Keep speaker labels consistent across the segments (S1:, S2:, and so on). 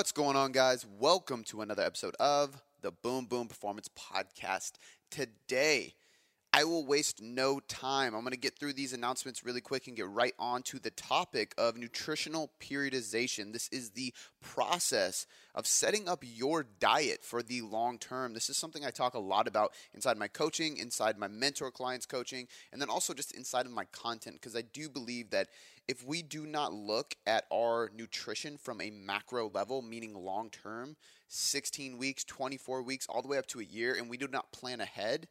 S1: What's going on, guys? Welcome to another episode of the Boom Boom Performance Podcast. Today, I will waste no time. I'm going to get through these announcements really quick and get right on to the topic of nutritional periodization. This is the process of setting up your diet for the long term. This is something I talk a lot about inside my coaching, inside my mentor clients coaching, and then also just inside of my content because I do believe that if we do not look at our nutrition from a macro level, meaning long term, 16 weeks, 24 weeks, all the way up to a year, and we do not plan ahead,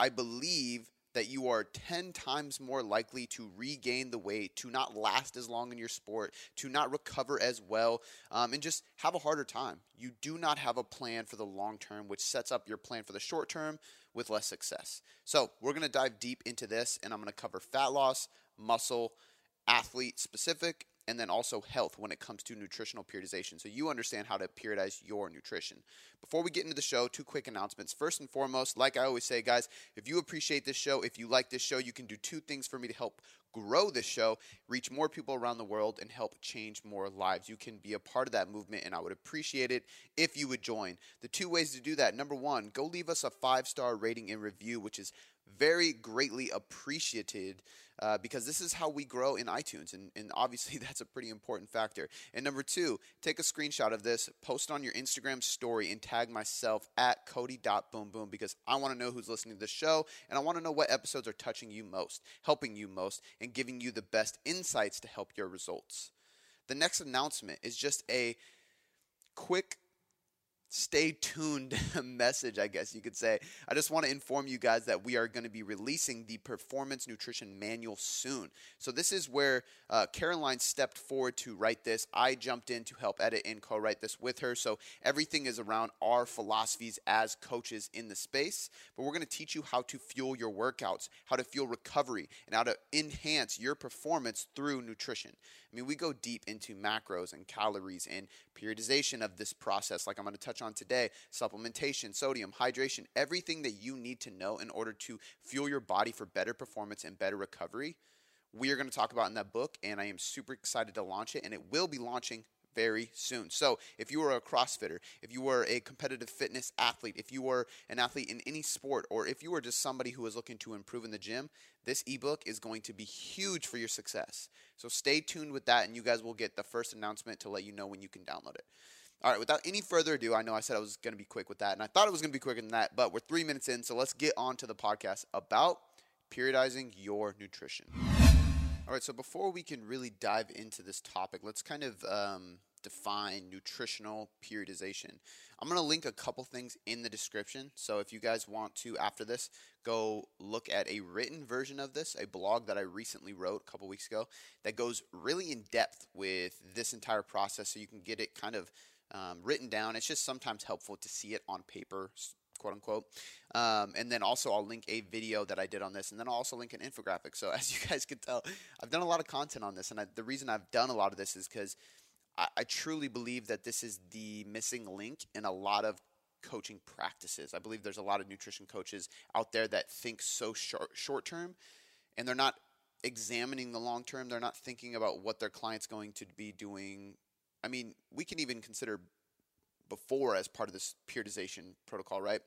S1: I believe that you are 10 times more likely to regain the weight, to not last as long in your sport, to not recover as well, um, and just have a harder time. You do not have a plan for the long term, which sets up your plan for the short term with less success. So, we're gonna dive deep into this, and I'm gonna cover fat loss, muscle, athlete specific, and then also health when it comes to nutritional periodization. So you understand how to periodize your nutrition. Before we get into the show, two quick announcements. First and foremost, like I always say, guys, if you appreciate this show, if you like this show, you can do two things for me to help grow this show, reach more people around the world, and help change more lives. You can be a part of that movement, and I would appreciate it if you would join. The two ways to do that number one, go leave us a five star rating and review, which is very greatly appreciated uh, because this is how we grow in iTunes. And, and obviously, that's a pretty important factor. And number two, take a screenshot of this, post on your Instagram story, and tag myself at Cody.boomboom because I want to know who's listening to the show and I want to know what episodes are touching you most, helping you most, and giving you the best insights to help your results. The next announcement is just a quick stay tuned message, I guess you could say. I just want to inform you guys that we are going to be releasing the Performance Nutrition Manual soon. So, this is where uh, Caroline stepped forward to write this. I jumped in to help edit and co write this with her. So, everything is around our philosophies as coaches in the space. But we're going to teach you how to fuel your workouts, how to fuel recovery, and how to enhance your performance through nutrition. I mean, we go deep into macros and calories and periodization of this process, like I'm going to touch on today supplementation, sodium, hydration, everything that you need to know in order to fuel your body for better performance and better recovery. We are going to talk about in that book, and I am super excited to launch it, and it will be launching very soon. So, if you are a CrossFitter, if you are a competitive fitness athlete, if you are an athlete in any sport, or if you are just somebody who is looking to improve in the gym, this ebook is going to be huge for your success. So, stay tuned with that, and you guys will get the first announcement to let you know when you can download it. All right, without any further ado, I know I said I was going to be quick with that, and I thought it was going to be quicker than that, but we're three minutes in, so let's get on to the podcast about periodizing your nutrition. All right, so before we can really dive into this topic, let's kind of um, define nutritional periodization. I'm going to link a couple things in the description. So if you guys want to, after this, go look at a written version of this, a blog that I recently wrote a couple weeks ago that goes really in depth with this entire process so you can get it kind of um, written down. It's just sometimes helpful to see it on paper, quote unquote. Um, and then also I'll link a video that I did on this, and then I'll also link an infographic. So as you guys can tell, I've done a lot of content on this, and I, the reason I've done a lot of this is because I, I truly believe that this is the missing link in a lot of coaching practices. I believe there's a lot of nutrition coaches out there that think so short, short term, and they're not examining the long term. They're not thinking about what their client's going to be doing. I mean, we can even consider before as part of this periodization protocol, right?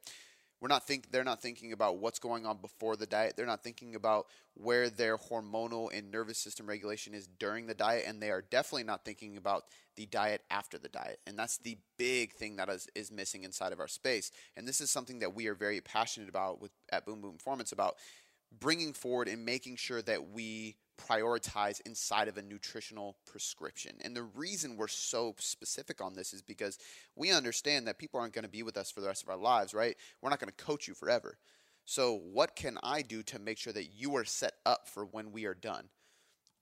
S1: We're not think they're not thinking about what's going on before the diet. They're not thinking about where their hormonal and nervous system regulation is during the diet, and they are definitely not thinking about the diet after the diet. And that's the big thing that is, is missing inside of our space. And this is something that we are very passionate about with at Boom Boom Performance about bringing forward and making sure that we prioritize inside of a nutritional prescription. And the reason we're so specific on this is because we understand that people aren't going to be with us for the rest of our lives, right? We're not going to coach you forever. So, what can I do to make sure that you are set up for when we are done?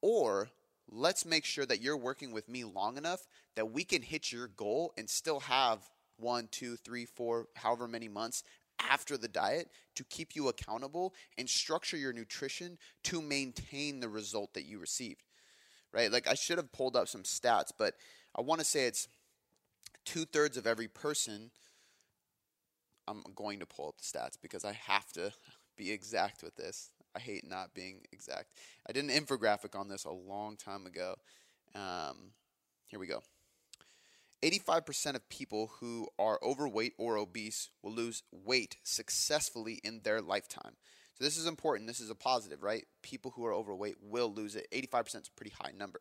S1: Or let's make sure that you're working with me long enough that we can hit your goal and still have one, two, three, four, however many months after the diet to keep you accountable and structure your nutrition to maintain the result that you received. Right? Like I should have pulled up some stats, but I want to say it's two thirds of every person. I'm going to pull up the stats because I have to be exact with this. I hate not being exact. I did an infographic on this a long time ago. Um, here we go. 85% of people who are overweight or obese will lose weight successfully in their lifetime. So this is important. This is a positive, right? People who are overweight will lose it. 85% is a pretty high number.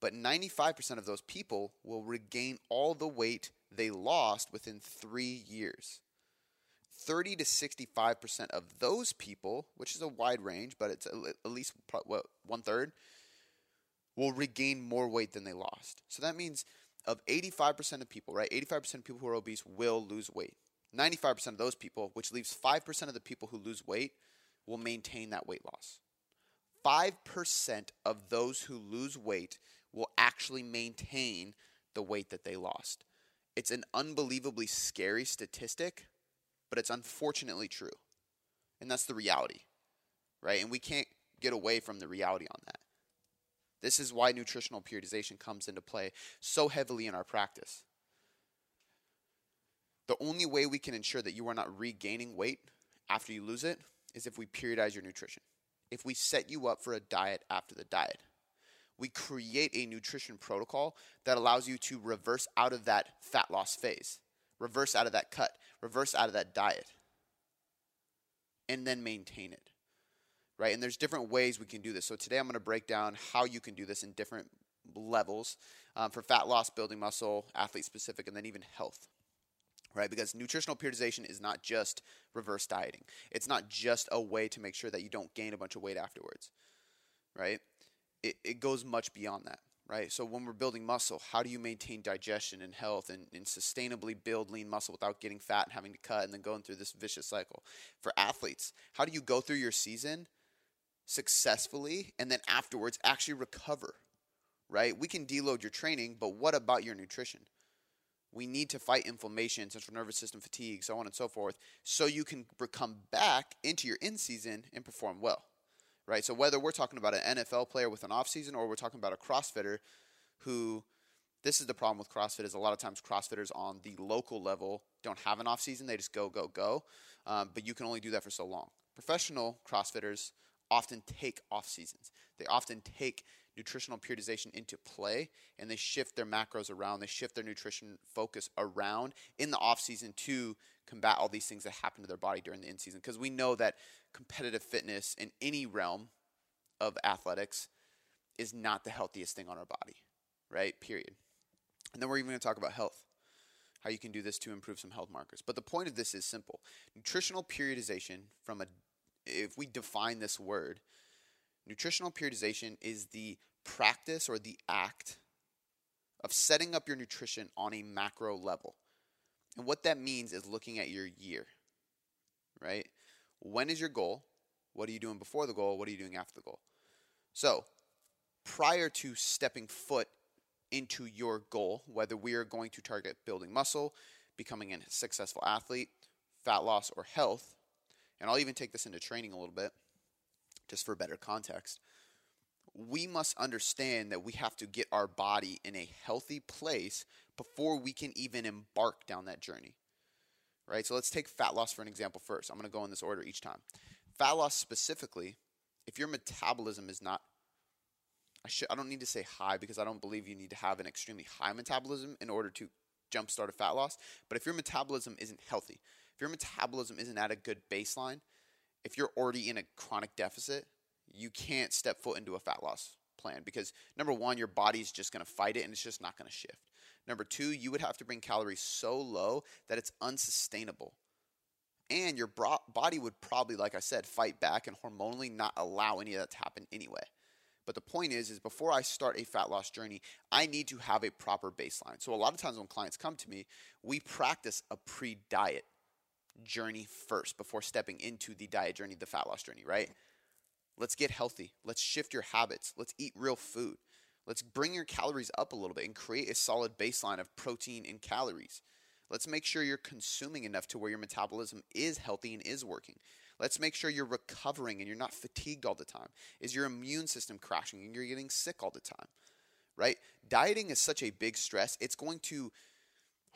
S1: But 95% of those people will regain all the weight they lost within three years. 30 to 65% of those people, which is a wide range, but it's at least what one third, will regain more weight than they lost. So that means of 85% of people, right? 85% of people who are obese will lose weight. 95% of those people, which leaves 5% of the people who lose weight, will maintain that weight loss. 5% of those who lose weight will actually maintain the weight that they lost. It's an unbelievably scary statistic, but it's unfortunately true. And that's the reality, right? And we can't get away from the reality on that. This is why nutritional periodization comes into play so heavily in our practice. The only way we can ensure that you are not regaining weight after you lose it is if we periodize your nutrition. If we set you up for a diet after the diet, we create a nutrition protocol that allows you to reverse out of that fat loss phase, reverse out of that cut, reverse out of that diet, and then maintain it. Right? And there's different ways we can do this. So today I'm going to break down how you can do this in different levels um, for fat loss, building muscle, athlete specific, and then even health right? Because nutritional periodization is not just reverse dieting. It's not just a way to make sure that you don't gain a bunch of weight afterwards, right? It, it goes much beyond that, right? So when we're building muscle, how do you maintain digestion and health and, and sustainably build lean muscle without getting fat and having to cut and then going through this vicious cycle? For athletes, how do you go through your season successfully and then afterwards actually recover, right? We can deload your training, but what about your nutrition? we need to fight inflammation, central nervous system fatigue, so on and so forth, so you can come back into your in season and perform well. Right? So whether we're talking about an NFL player with an off season or we're talking about a CrossFitter who this is the problem with CrossFit is a lot of times CrossFitters on the local level don't have an off season; they just go, go, go. Um, but you can only do that for so long. Professional CrossFitters often take off seasons. They often take nutritional periodization into play and they shift their macros around, they shift their nutrition focus around in the off season to combat all these things that happen to their body during the in season because we know that competitive fitness in any realm of athletics is not the healthiest thing on our body, right? Period. And then we're even going to talk about health. How you can do this to improve some health markers. But the point of this is simple. Nutritional periodization from a if we define this word, Nutritional periodization is the practice or the act of setting up your nutrition on a macro level. And what that means is looking at your year, right? When is your goal? What are you doing before the goal? What are you doing after the goal? So, prior to stepping foot into your goal, whether we are going to target building muscle, becoming a successful athlete, fat loss, or health, and I'll even take this into training a little bit just for better context, we must understand that we have to get our body in a healthy place before we can even embark down that journey. Right? So let's take fat loss for an example first. I'm going to go in this order each time. Fat loss specifically, if your metabolism is not I should I don't need to say high because I don't believe you need to have an extremely high metabolism in order to jumpstart a fat loss. But if your metabolism isn't healthy, if your metabolism isn't at a good baseline, if you're already in a chronic deficit, you can't step foot into a fat loss plan because number one, your body's just going to fight it and it's just not going to shift. Number two, you would have to bring calories so low that it's unsustainable. And your bro- body would probably, like I said, fight back and hormonally not allow any of that to happen anyway. But the point is, is before I start a fat loss journey, I need to have a proper baseline. So a lot of times when clients come to me, we practice a pre-diet journey first before stepping into the diet journey, the fat loss journey, right? Let's get healthy. Let's shift your habits. Let's eat real food. Let's bring your calories up a little bit and create a solid baseline of protein and calories. Let's make sure you're consuming enough to where your metabolism is healthy and is working. Let's make sure you're recovering and you're not fatigued all the time. Is your immune system crashing and you're getting sick all the time? Right? Dieting is such a big stress. It's going to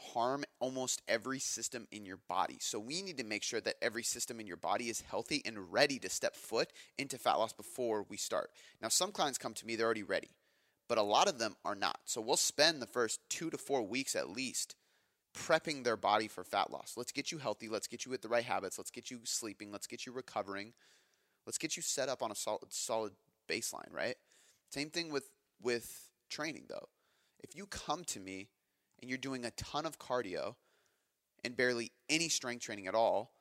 S1: harm almost every system in your body. So we need to make sure that every system in your body is healthy and ready to step foot into fat loss before we start. Now, some clients come to me, they're already ready. but a lot of them are not. So we'll spend the first two to four weeks at least prepping their body for fat loss. Let's get you healthy. Let's get you with the right habits. Let's get you sleeping. Let's get you recovering. Let's get you set up on a solid, solid baseline, right? Same thing with with training though. If you come to me and you're doing a ton of cardio and barely any strength training at all,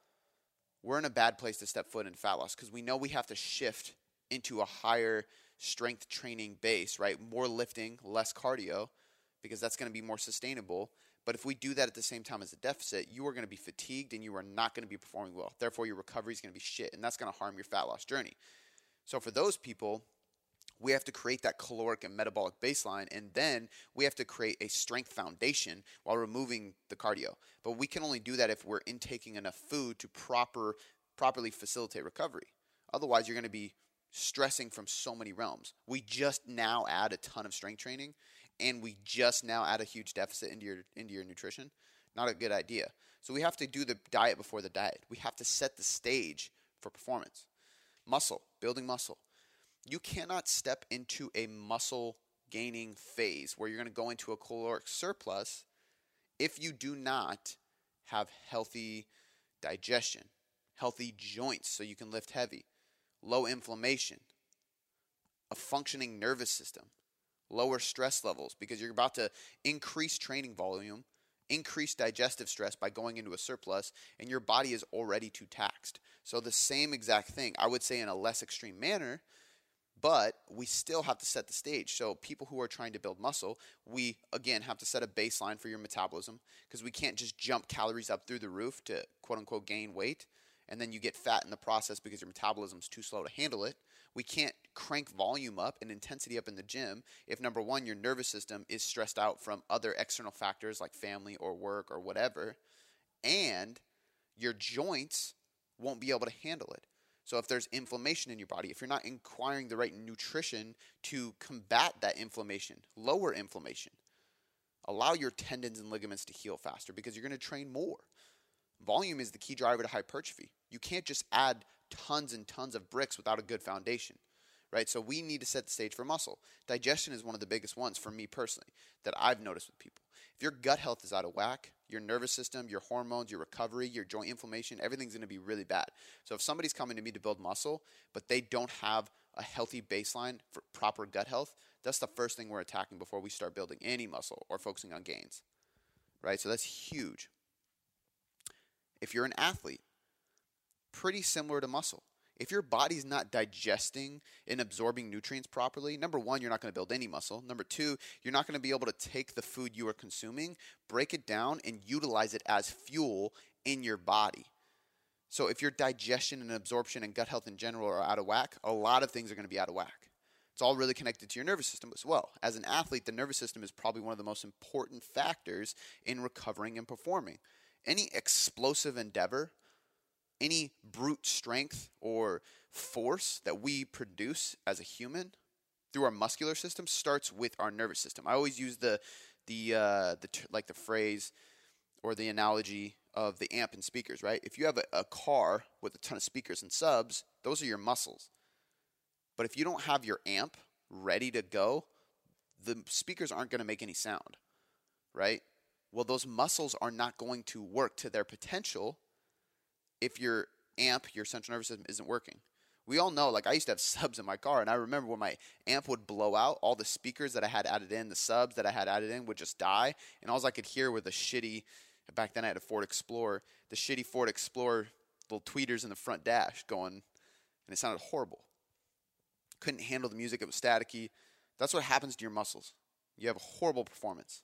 S1: we're in a bad place to step foot in fat loss because we know we have to shift into a higher strength training base, right? More lifting, less cardio, because that's going to be more sustainable. But if we do that at the same time as a deficit, you are going to be fatigued and you are not going to be performing well. Therefore, your recovery is going to be shit, and that's going to harm your fat loss journey. So, for those people, we have to create that caloric and metabolic baseline, and then we have to create a strength foundation while removing the cardio. But we can only do that if we're intaking enough food to proper properly facilitate recovery. Otherwise, you're going to be stressing from so many realms. We just now add a ton of strength training, and we just now add a huge deficit into your into your nutrition. Not a good idea. So we have to do the diet before the diet. We have to set the stage for performance. Muscle, building muscle you cannot step into a muscle gaining phase where you're going to go into a caloric surplus if you do not have healthy digestion, healthy joints so you can lift heavy, low inflammation, a functioning nervous system, lower stress levels because you're about to increase training volume, increase digestive stress by going into a surplus, and your body is already too taxed. So, the same exact thing, I would say in a less extreme manner, but we still have to set the stage. So, people who are trying to build muscle, we again have to set a baseline for your metabolism because we can't just jump calories up through the roof to quote unquote gain weight and then you get fat in the process because your metabolism's too slow to handle it. We can't crank volume up and intensity up in the gym if number one, your nervous system is stressed out from other external factors like family or work or whatever, and your joints won't be able to handle it. So if there's inflammation in your body, if you're not acquiring the right nutrition to combat that inflammation, lower inflammation, allow your tendons and ligaments to heal faster because you're going to train more. Volume is the key driver to hypertrophy. You can't just add tons and tons of bricks without a good foundation right? So we need to set the stage for muscle. Digestion is one of the biggest ones for me personally that I've noticed with people. If your gut health is out of whack, your nervous system, your hormones, your recovery, your joint inflammation, everything's going to be really bad. So if somebody's coming to me to build muscle, but they don't have a healthy baseline for proper gut health, that's the first thing we're attacking before we start building any muscle or focusing on gains. Right? So that's huge. If you're an athlete, pretty similar to muscle if your body's not digesting and absorbing nutrients properly, number one, you're not going to build any muscle. Number two, you're not going to be able to take the food you are consuming, break it down, and utilize it as fuel in your body. So if your digestion and absorption and gut health in general are out of whack, a lot of things are going to be out of whack. It's all really connected to your nervous system as well. As an athlete, the nervous system is probably one of the most important factors in recovering and performing. Any explosive endeavor any brute strength or force that we produce as a human through our muscular system starts with our nervous system. I always use the the uh, the like the phrase or the analogy of the amp and speakers, right? If you have a, a car with a ton of speakers and subs, those are your muscles. But if you don't have your amp ready to go, the speakers aren't going to make any sound, right? Well, those muscles are not going to work to their potential if your amp, your central nervous system isn't working. We all know, like I used to have subs in my car, and I remember when my amp would blow out, all the speakers that I had added in, the subs that I had added in would just die, and all I could hear were the shitty. Back then, I had a Ford Explorer, the shitty Ford Explorer little tweeters in the front dash going, and it sounded horrible. Couldn't handle the music; it was staticky. That's what happens to your muscles. You have a horrible performance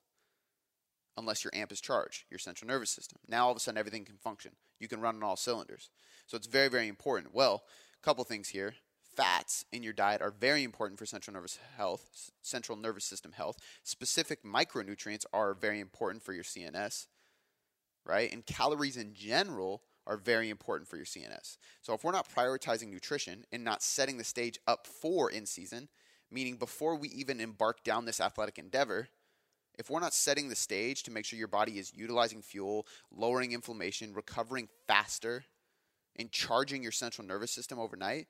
S1: unless your amp is charged, your central nervous system. Now all of a sudden everything can function. You can run on all cylinders. So it's very, very important. Well, a couple things here. Fats in your diet are very important for central nervous health, central nervous system health. Specific micronutrients are very important for your CNS, right? And calories in general are very important for your CNS. So if we're not prioritizing nutrition and not setting the stage up for in season, meaning before we even embark down this athletic endeavor, if we're not setting the stage to make sure your body is utilizing fuel, lowering inflammation, recovering faster, and charging your central nervous system overnight,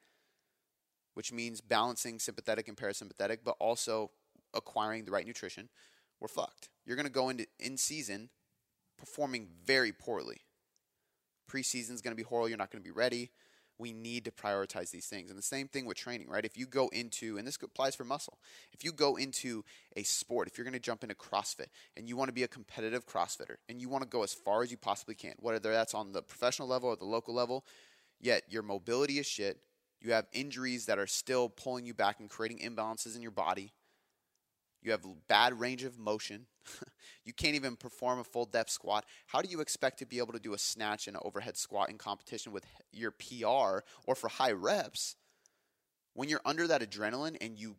S1: which means balancing sympathetic and parasympathetic, but also acquiring the right nutrition, we're fucked. You're going to go into in season performing very poorly. Preseason is going to be horrible. You're not going to be ready. We need to prioritize these things. And the same thing with training, right? If you go into, and this applies for muscle, if you go into a sport, if you're going to jump into CrossFit and you want to be a competitive CrossFitter and you want to go as far as you possibly can, whether that's on the professional level or the local level, yet your mobility is shit, you have injuries that are still pulling you back and creating imbalances in your body, you have bad range of motion. you can't even perform a full depth squat. How do you expect to be able to do a snatch and an overhead squat in competition with your PR or for high reps when you're under that adrenaline and you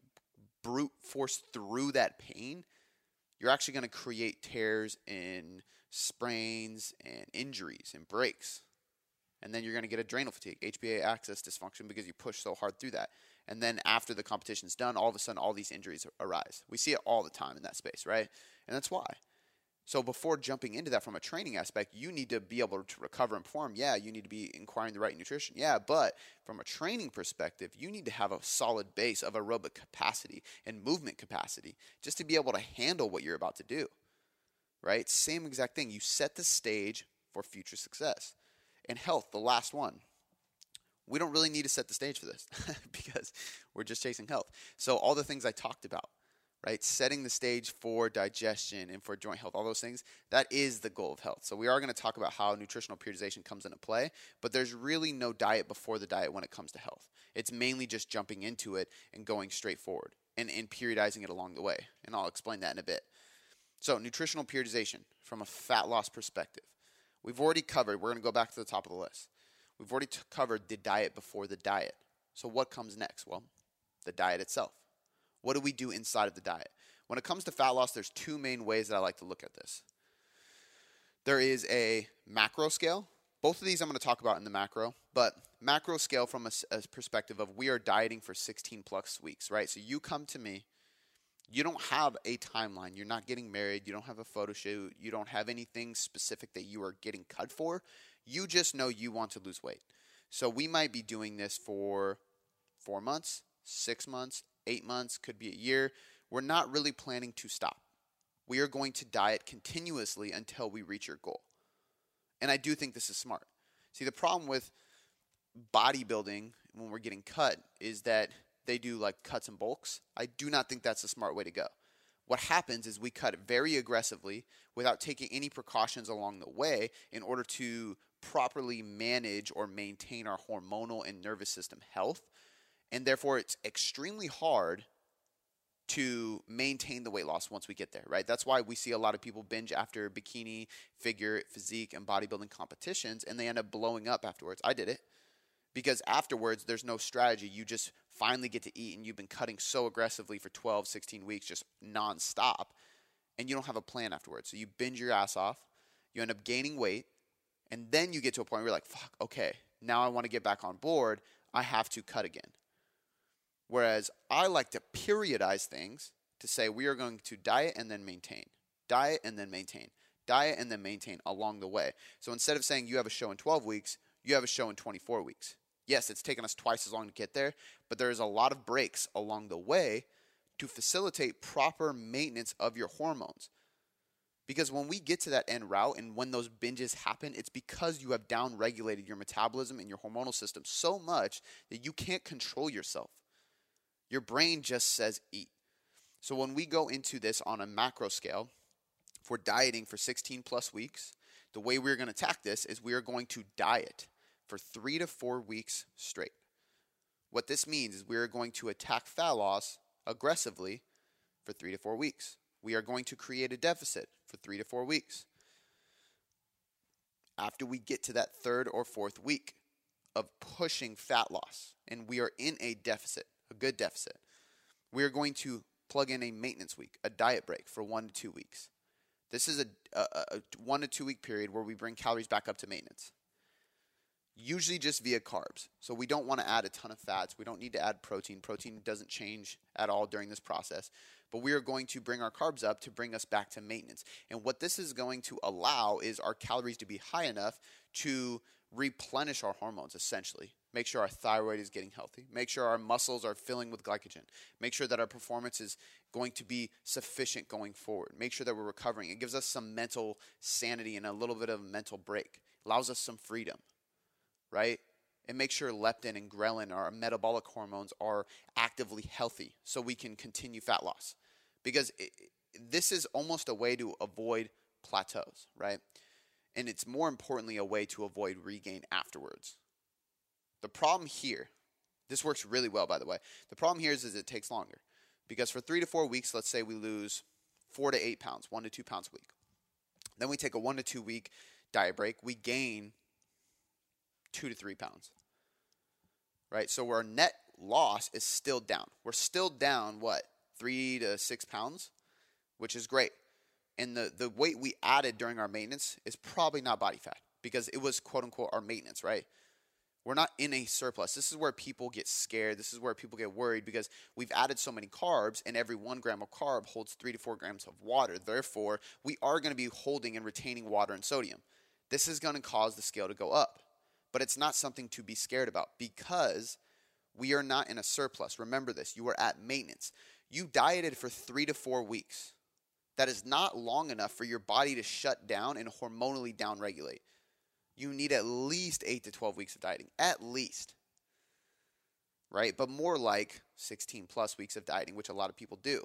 S1: brute force through that pain? You're actually going to create tears and sprains and injuries and breaks. And then you're going to get adrenal fatigue, HPA axis dysfunction because you push so hard through that. And then after the competition's done, all of a sudden all these injuries arise. We see it all the time in that space, right? And that's why. So before jumping into that from a training aspect, you need to be able to recover and perform. Yeah, you need to be inquiring the right nutrition. Yeah, but from a training perspective, you need to have a solid base of aerobic capacity and movement capacity just to be able to handle what you're about to do. Right? Same exact thing. You set the stage for future success. And health, the last one we don't really need to set the stage for this because we're just chasing health. So all the things I talked about, right? Setting the stage for digestion and for joint health, all those things, that is the goal of health. So we are going to talk about how nutritional periodization comes into play, but there's really no diet before the diet when it comes to health. It's mainly just jumping into it and going straight forward and, and periodizing it along the way. And I'll explain that in a bit. So nutritional periodization from a fat loss perspective. We've already covered, we're going to go back to the top of the list We've already t- covered the diet before the diet. So, what comes next? Well, the diet itself. What do we do inside of the diet? When it comes to fat loss, there's two main ways that I like to look at this. There is a macro scale. Both of these I'm going to talk about in the macro, but macro scale from a, a perspective of we are dieting for 16 plus weeks, right? So you come to me, you don't have a timeline. You're not getting married. You don't have a photo shoot. You don't have anything specific that you are getting cut for. You just know you want to lose weight. So we might be doing this for four months, six months, eight months, could be a year. We're not really planning to stop. We are going to diet continuously until we reach your goal. And I do think this is smart. See, the problem with bodybuilding when we're getting cut is that they do like cuts and bulks. I do not think that's a smart way to go. What happens is we cut very aggressively without taking any precautions along the way in order to properly manage or maintain our hormonal and nervous system health. And therefore, it's extremely hard to maintain the weight loss once we get there, right? That's why we see a lot of people binge after bikini, figure, physique, and bodybuilding competitions, and they end up blowing up afterwards. I did it because afterwards, there's no strategy. You just finally get to eat, and you've been cutting so aggressively for 12, 16 weeks, just nonstop, and you don't have a plan afterwards. So you binge your ass off, you end up gaining weight, and then you get to a point where you're like, fuck, okay, now I want to get back on board. I have to cut again. Whereas I like to periodize things to say we are going to diet and then maintain, diet and then maintain, diet and then maintain along the way. So instead of saying you have a show in 12 weeks, you have a show in 24 weeks. Yes, it's taken us twice as long to get there, but there's a lot of breaks along the way to facilitate proper maintenance of your hormones. Because when we get to that end route and when those binges happen, it's because you have down regulated your metabolism and your hormonal system so much that you can't control yourself. Your brain just says eat. So when we go into this on a macro scale, for dieting for 16 plus weeks, the way we're going to attack this is we are going to diet for three to four weeks straight. What this means is we are going to attack fat loss aggressively for three to four weeks. We are going to create a deficit for three to four weeks. After we get to that third or fourth week of pushing fat loss, and we are in a deficit, a good deficit, we are going to plug in a maintenance week, a diet break for one to two weeks. This is a, a, a one to two week period where we bring calories back up to maintenance. Usually just via carbs. So we don't want to add a ton of fats. We don't need to add protein. Protein doesn't change at all during this process. But we are going to bring our carbs up to bring us back to maintenance. And what this is going to allow is our calories to be high enough to replenish our hormones essentially. Make sure our thyroid is getting healthy. Make sure our muscles are filling with glycogen. Make sure that our performance is going to be sufficient going forward. Make sure that we're recovering. It gives us some mental sanity and a little bit of a mental break. Allows us some freedom right? And make sure leptin and ghrelin, our metabolic hormones, are actively healthy so we can continue fat loss. Because it, this is almost a way to avoid plateaus, right? And it's more importantly a way to avoid regain afterwards. The problem here, this works really well, by the way. The problem here is, is it takes longer. Because for three to four weeks, let's say we lose four to eight pounds, one to two pounds a week. Then we take a one to two week diet break. We gain two to three pounds. Right? So our net loss is still down. We're still down, what, three to six pounds, which is great. And the, the weight we added during our maintenance is probably not body fat because it was quote unquote our maintenance, right? We're not in a surplus. This is where people get scared. This is where people get worried because we've added so many carbs, and every one gram of carb holds three to four grams of water. Therefore, we are going to be holding and retaining water and sodium. This is going to cause the scale to go up but it's not something to be scared about because we are not in a surplus. Remember this you are at maintenance. You dieted for three to four weeks. That is not long enough for your body to shut down and hormonally downregulate. You need at least eight to 12 weeks of dieting, at least. Right? But more like 16 plus weeks of dieting, which a lot of people do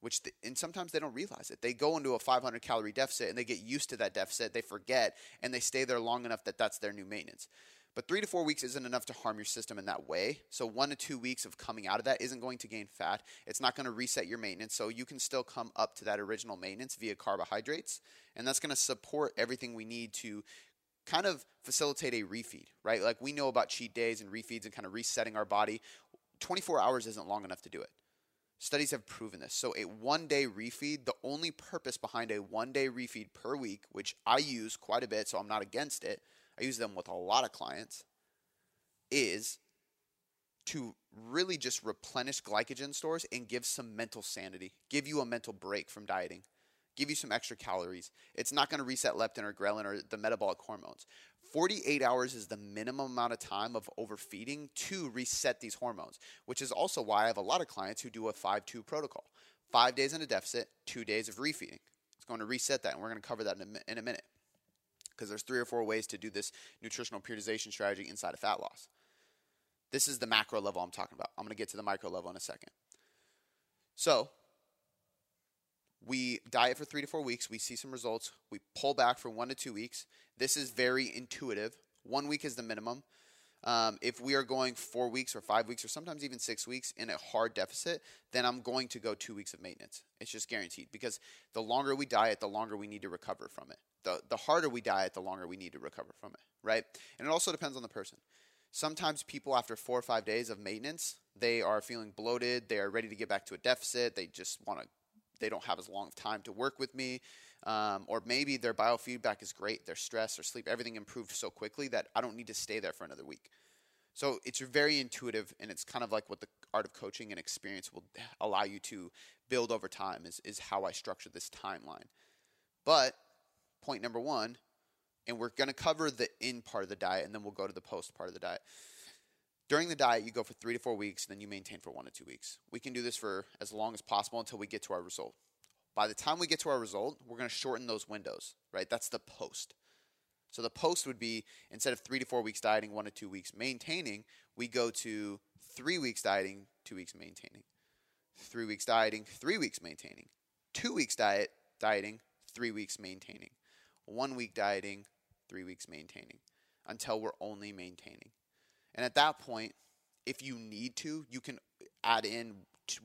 S1: which the, and sometimes they don't realize it. They go into a 500 calorie deficit and they get used to that deficit. They forget and they stay there long enough that that's their new maintenance. But three to four weeks isn't enough to harm your system in that way. So one to two weeks of coming out of that isn't going to gain fat. It's not going to reset your maintenance. So you can still come up to that original maintenance via carbohydrates, and that's going to support everything we need to kind of facilitate a refeed, right? Like we know about cheat days and refeeds and kind of resetting our body. 24 hours isn't long enough to do it. Studies have proven this. So, a one day refeed, the only purpose behind a one day refeed per week, which I use quite a bit, so I'm not against it, I use them with a lot of clients, is to really just replenish glycogen stores and give some mental sanity, give you a mental break from dieting give you some extra calories. It's not going to reset leptin or ghrelin or the metabolic hormones. 48 hours is the minimum amount of time of overfeeding to reset these hormones, which is also why I have a lot of clients who do a 5 2 protocol. Five days in a deficit, two days of refeeding. It's going to reset that, and we're going to cover that in a, in a minute because there's three or four ways to do this nutritional periodization strategy inside of fat loss. This is the macro level I'm talking about. I'm going to get to the micro level in a second. So, we diet for three to four weeks. We see some results. We pull back for one to two weeks. This is very intuitive. One week is the minimum. Um, if we are going four weeks or five weeks or sometimes even six weeks in a hard deficit, then I'm going to go two weeks of maintenance. It's just guaranteed because the longer we diet, the longer we need to recover from it. The, the harder we diet, the longer we need to recover from it, right? And it also depends on the person. Sometimes people, after four or five days of maintenance, they are feeling bloated. They are ready to get back to a deficit. They just want to they don't have as long of time to work with me. Um, or maybe their biofeedback is great, their stress, or sleep, everything improved so quickly that I don't need to stay there for another week. So it's very intuitive, and it's kind of like what the art of coaching and experience will allow you to build over time. Is is how I structure this timeline. But point number one, and we're going to cover the in part of the diet, and then we'll go to the post part of the diet. During the diet, you go for three to four weeks, then you maintain for one to two weeks. We can do this for as long as possible until we get to our result. By the time we get to our result, we're going to shorten those windows, right? That's the post. So the post would be instead of three to four weeks dieting, one to two weeks maintaining, we go to three weeks dieting, two weeks maintaining. Three weeks dieting, three weeks maintaining. Two weeks diet dieting, three weeks maintaining. One week dieting, three weeks maintaining until we're only maintaining. And at that point, if you need to, you can add in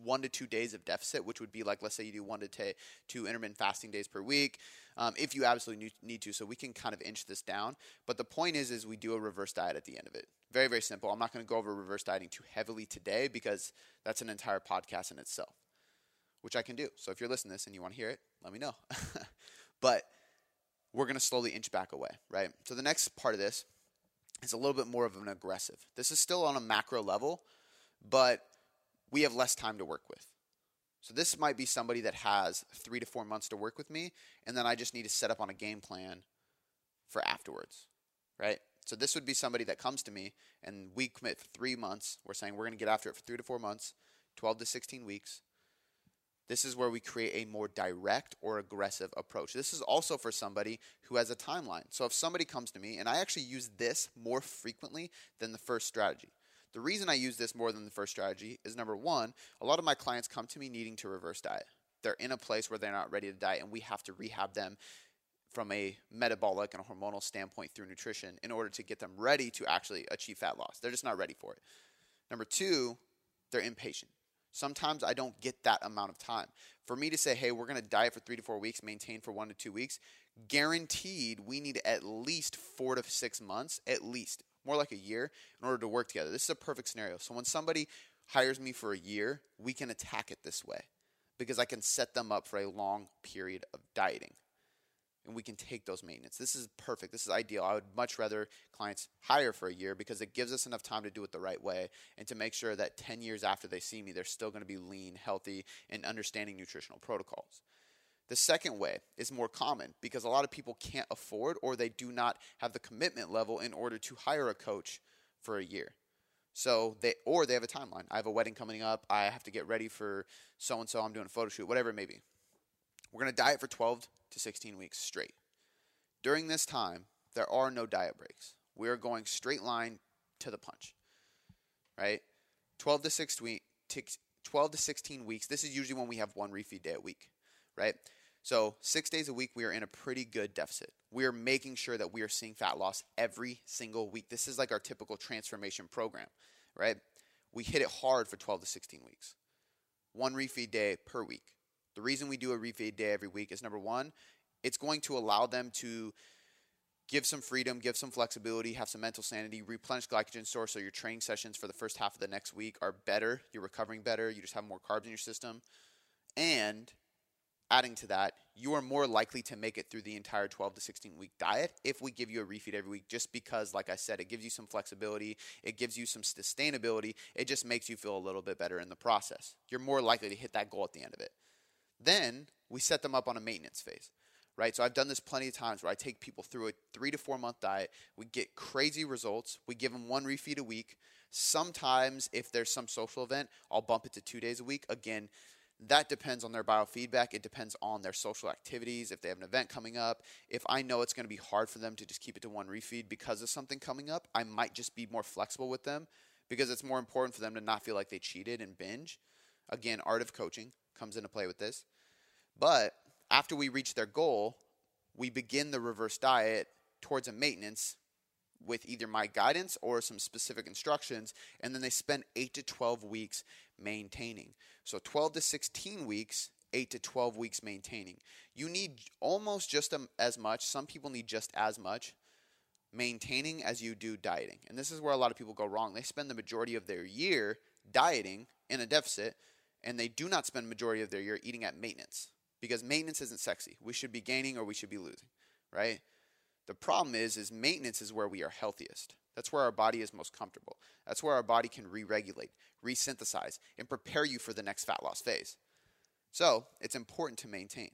S1: one to two days of deficit, which would be like, let's say you do one to t- two intermittent fasting days per week, um, if you absolutely need to. So we can kind of inch this down. But the point is, is we do a reverse diet at the end of it. Very, very simple. I'm not going to go over reverse dieting too heavily today because that's an entire podcast in itself, which I can do. So if you're listening to this and you want to hear it, let me know. but we're going to slowly inch back away, right? So the next part of this is a little bit more of an aggressive. This is still on a macro level, but we have less time to work with. So this might be somebody that has three to four months to work with me, and then I just need to set up on a game plan for afterwards, right? So this would be somebody that comes to me and we commit for three months. We're saying we're going to get after it for three to four months, 12 to 16 weeks. This is where we create a more direct or aggressive approach. This is also for somebody who has a timeline. So if somebody comes to me, and I actually use this more frequently than the first strategy. The reason I use this more than the first strategy is number one, a lot of my clients come to me needing to reverse diet. They're in a place where they're not ready to diet, and we have to rehab them from a metabolic and a hormonal standpoint through nutrition in order to get them ready to actually achieve fat loss. They're just not ready for it. Number two, they're impatient. Sometimes I don't get that amount of time. For me to say, hey, we're going to diet for three to four weeks, maintain for one to two weeks, guaranteed we need at least four to six months, at least, more like a year, in order to work together. This is a perfect scenario. So when somebody hires me for a year, we can attack it this way because I can set them up for a long period of dieting and we can take those maintenance. This is perfect. This is ideal. I would much rather clients hire for a year because it gives us enough time to do it the right way and to make sure that 10 years after they see me, they're still going to be lean, healthy, and understanding nutritional protocols. The second way is more common because a lot of people can't afford or they do not have the commitment level in order to hire a coach for a year. So they or they have a timeline. I have a wedding coming up. I have to get ready for so and so. I'm doing a photo shoot, whatever it may be. We're going to diet for 12 to 16 weeks straight. During this time, there are no diet breaks. We are going straight line to the punch. Right? 12 to 6 week 12 to 16 weeks. This is usually when we have one refeed day a week, right? So, 6 days a week we are in a pretty good deficit. We are making sure that we are seeing fat loss every single week. This is like our typical transformation program, right? We hit it hard for 12 to 16 weeks. One refeed day per week. The reason we do a refeed day every week is number one, it's going to allow them to give some freedom, give some flexibility, have some mental sanity, replenish glycogen stores so your training sessions for the first half of the next week are better, you're recovering better, you just have more carbs in your system. And adding to that, you are more likely to make it through the entire 12 to 16 week diet if we give you a refeed every week, just because, like I said, it gives you some flexibility, it gives you some sustainability, it just makes you feel a little bit better in the process. You're more likely to hit that goal at the end of it. Then we set them up on a maintenance phase, right? So I've done this plenty of times where I take people through a three to four month diet. We get crazy results. We give them one refeed a week. Sometimes, if there's some social event, I'll bump it to two days a week. Again, that depends on their biofeedback. It depends on their social activities. If they have an event coming up, if I know it's going to be hard for them to just keep it to one refeed because of something coming up, I might just be more flexible with them because it's more important for them to not feel like they cheated and binge. Again, art of coaching comes into play with this. But after we reach their goal, we begin the reverse diet towards a maintenance with either my guidance or some specific instructions, and then they spend 8 to 12 weeks maintaining. So 12 to 16 weeks, 8 to 12 weeks maintaining. You need almost just as much, some people need just as much maintaining as you do dieting. And this is where a lot of people go wrong. They spend the majority of their year dieting in a deficit and they do not spend majority of their year eating at maintenance because maintenance isn't sexy. We should be gaining or we should be losing, right? The problem is is maintenance is where we are healthiest. That's where our body is most comfortable. That's where our body can re-regulate, resynthesize, and prepare you for the next fat loss phase. So, it's important to maintain.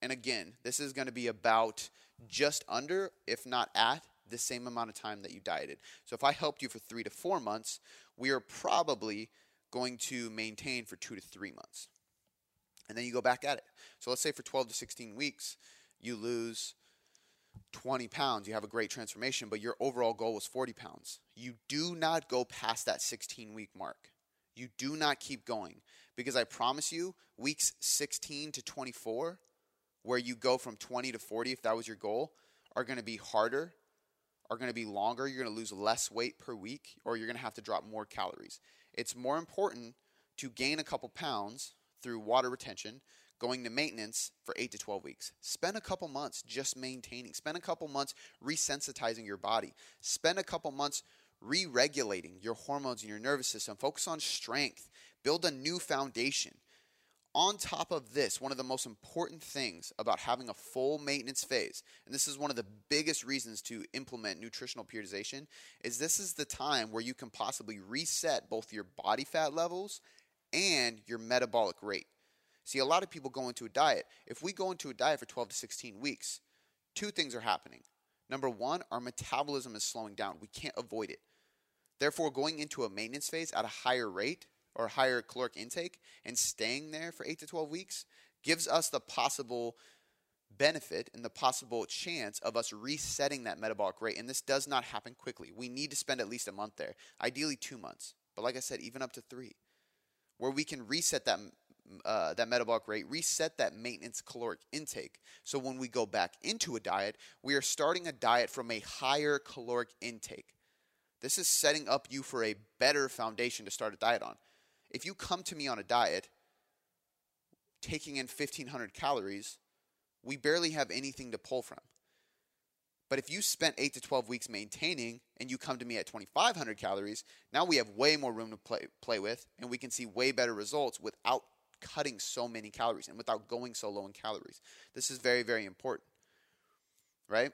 S1: And again, this is going to be about just under, if not at, the same amount of time that you dieted. So if I helped you for three to four months, we are probably going to maintain for two to three months. And then you go back at it. So let's say for 12 to 16 weeks, you lose 20 pounds. You have a great transformation, but your overall goal was 40 pounds. You do not go past that 16 week mark. You do not keep going because I promise you, weeks 16 to 24, where you go from 20 to 40, if that was your goal, are going to be harder, are going to be longer. You're going to lose less weight per week, or you're going to have to drop more calories. It's more important to gain a couple pounds through water retention, going to maintenance for 8 to 12 weeks. Spend a couple months just maintaining. Spend a couple months resensitizing your body. Spend a couple months re regulating your hormones and your nervous system. Focus on strength. Build a new foundation. On top of this, one of the most important things about having a full maintenance phase, and this is one of the biggest reasons to implement nutritional periodization, is this is the time where you can possibly reset both your body fat levels and your metabolic rate. See, a lot of people go into a diet. If we go into a diet for 12 to 16 weeks, two things are happening. Number one, our metabolism is slowing down. We can't avoid it. Therefore, going into a maintenance phase at a higher rate or higher caloric intake and staying there for 8 to 12 weeks gives us the possible benefit and the possible chance of us resetting that metabolic rate. And this does not happen quickly. We need to spend at least a month there, ideally two months. But like I said, even up to three, where we can reset that uh, that metabolic rate, reset that maintenance caloric intake. So when we go back into a diet, we are starting a diet from a higher caloric intake. This is setting up you for a better foundation to start a diet on. If you come to me on a diet taking in 1500 calories, we barely have anything to pull from. But if you spent 8 to 12 weeks maintaining and you come to me at 2500 calories, now we have way more room to play play with and we can see way better results without cutting so many calories and without going so low in calories. This is very very important. Right?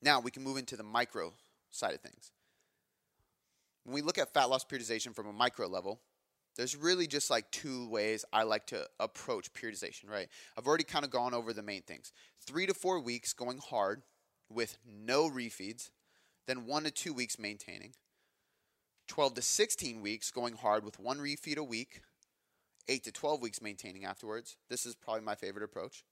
S1: Now we can move into the micro side of things. When we look at fat loss periodization from a micro level, there's really just like two ways I like to approach periodization, right? I've already kind of gone over the main things. Three to four weeks going hard with no refeeds, then one to two weeks maintaining. 12 to 16 weeks going hard with one refeed a week, 8 to 12 weeks maintaining afterwards. This is probably my favorite approach.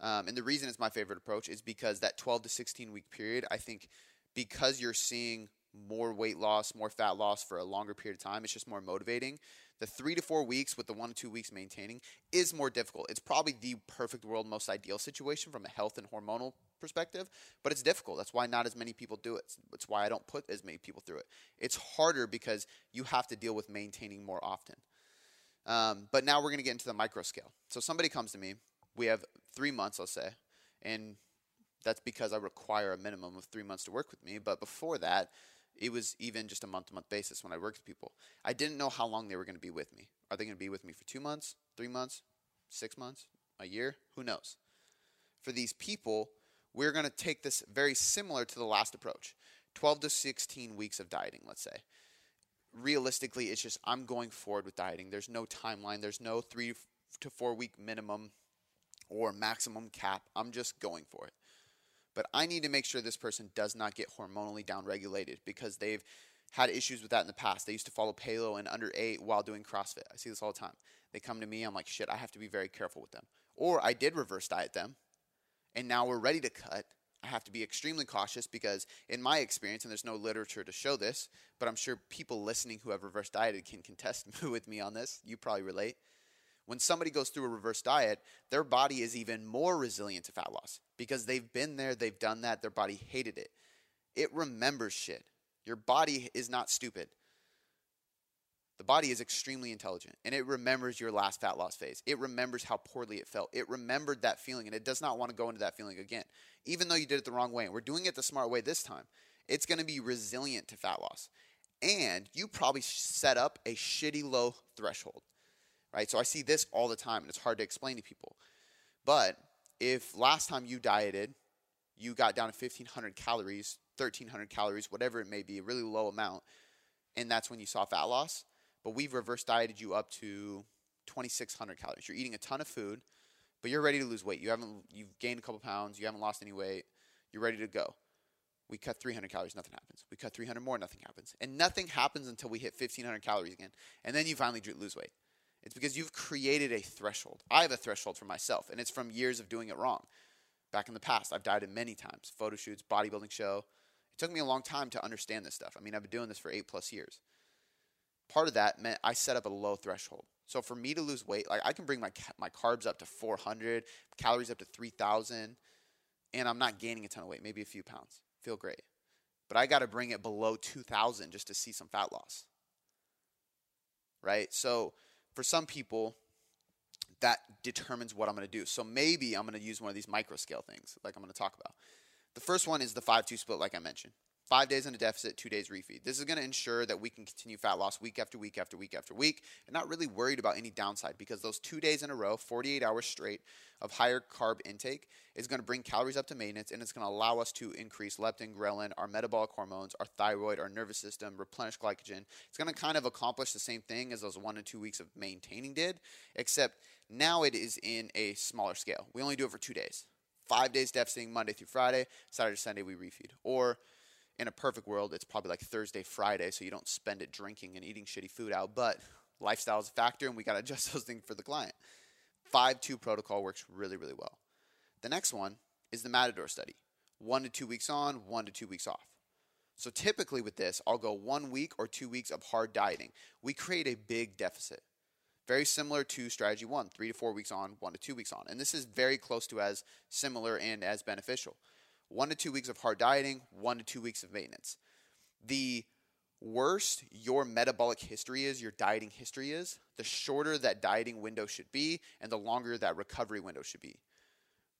S1: Um, and the reason it's my favorite approach is because that 12 to 16 week period, I think because you're seeing more weight loss, more fat loss for a longer period of time. It's just more motivating. The three to four weeks with the one to two weeks maintaining is more difficult. It's probably the perfect world, most ideal situation from a health and hormonal perspective, but it's difficult. That's why not as many people do it. That's why I don't put as many people through it. It's harder because you have to deal with maintaining more often. Um, but now we're going to get into the micro scale. So somebody comes to me. We have three months, let's say, and that's because I require a minimum of three months to work with me. But before that, it was even just a month to month basis when I worked with people. I didn't know how long they were going to be with me. Are they going to be with me for two months, three months, six months, a year? Who knows? For these people, we're going to take this very similar to the last approach 12 to 16 weeks of dieting, let's say. Realistically, it's just I'm going forward with dieting. There's no timeline, there's no three to four week minimum or maximum cap. I'm just going for it. But I need to make sure this person does not get hormonally downregulated because they've had issues with that in the past. They used to follow paleo and under ate while doing CrossFit. I see this all the time. They come to me, I'm like, shit, I have to be very careful with them. Or I did reverse diet them, and now we're ready to cut. I have to be extremely cautious because, in my experience, and there's no literature to show this, but I'm sure people listening who have reverse dieted can contest with me on this. You probably relate. When somebody goes through a reverse diet, their body is even more resilient to fat loss because they've been there, they've done that, their body hated it. It remembers shit. Your body is not stupid. The body is extremely intelligent and it remembers your last fat loss phase. It remembers how poorly it felt. It remembered that feeling and it does not want to go into that feeling again, even though you did it the wrong way. And we're doing it the smart way this time. It's going to be resilient to fat loss. And you probably set up a shitty low threshold right? So I see this all the time, and it's hard to explain to people. But if last time you dieted, you got down to 1,500 calories, 1,300 calories, whatever it may be, a really low amount, and that's when you saw fat loss, but we've reverse dieted you up to 2,600 calories. You're eating a ton of food, but you're ready to lose weight. You haven't, you've gained a couple pounds, you haven't lost any weight, you're ready to go. We cut 300 calories, nothing happens. We cut 300 more, nothing happens. And nothing happens until we hit 1,500 calories again. And then you finally lose weight. It's because you've created a threshold. I have a threshold for myself, and it's from years of doing it wrong. Back in the past, I've dieted many times photo shoots, bodybuilding show. It took me a long time to understand this stuff. I mean, I've been doing this for eight plus years. Part of that meant I set up a low threshold. So for me to lose weight, like I can bring my my carbs up to 400, calories up to 3,000, and I'm not gaining a ton of weight, maybe a few pounds. Feel great. But I got to bring it below 2,000 just to see some fat loss. Right? So for some people, that determines what I'm going to do. So maybe I'm going to use one of these micro scale things, like I'm going to talk about. The first one is the 5 2 split, like I mentioned. Five days in a deficit, two days refeed. This is going to ensure that we can continue fat loss week after week after week after week and not really worried about any downside because those two days in a row, 48 hours straight of higher carb intake, is going to bring calories up to maintenance and it's going to allow us to increase leptin, ghrelin, our metabolic hormones, our thyroid, our nervous system, replenish glycogen. It's going to kind of accomplish the same thing as those one to two weeks of maintaining did, except now it is in a smaller scale. We only do it for two days. Five days deficiting Monday through Friday, Saturday, Sunday we refeed. Or in a perfect world, it's probably like Thursday, Friday, so you don't spend it drinking and eating shitty food out. But lifestyle is a factor, and we got to adjust those things for the client. 5 2 protocol works really, really well. The next one is the Matador study one to two weeks on, one to two weeks off. So typically with this, I'll go one week or two weeks of hard dieting. We create a big deficit. Very similar to strategy one, three to four weeks on, one to two weeks on. And this is very close to as similar and as beneficial one to two weeks of hard dieting, one to two weeks of maintenance. The worse your metabolic history is, your dieting history is, the shorter that dieting window should be, and the longer that recovery window should be.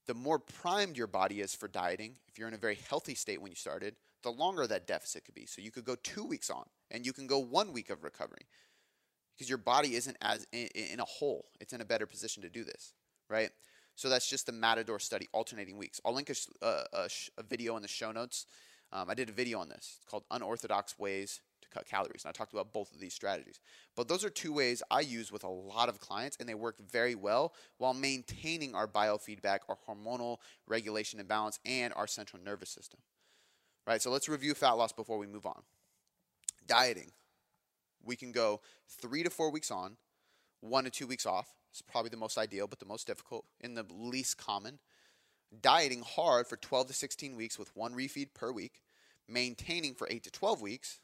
S1: The more primed your body is for dieting, if you're in a very healthy state when you started, the longer that deficit could be. So you could go two weeks on, and you can go one week of recovery because your body isn't as in, in a hole. It's in a better position to do this, right? So that's just the Matador study, alternating weeks. I'll link a, a, a, a video in the show notes. Um, I did a video on this. It's called Unorthodox Ways to Cut Calories. And I talked about both of these strategies. But those are two ways I use with a lot of clients, and they work very well while maintaining our biofeedback, our hormonal regulation and balance, and our central nervous system. Right, so let's review fat loss before we move on. Dieting. We can go three to four weeks on, one to two weeks off. It's probably the most ideal, but the most difficult and the least common. Dieting hard for 12 to 16 weeks with one refeed per week, maintaining for 8 to 12 weeks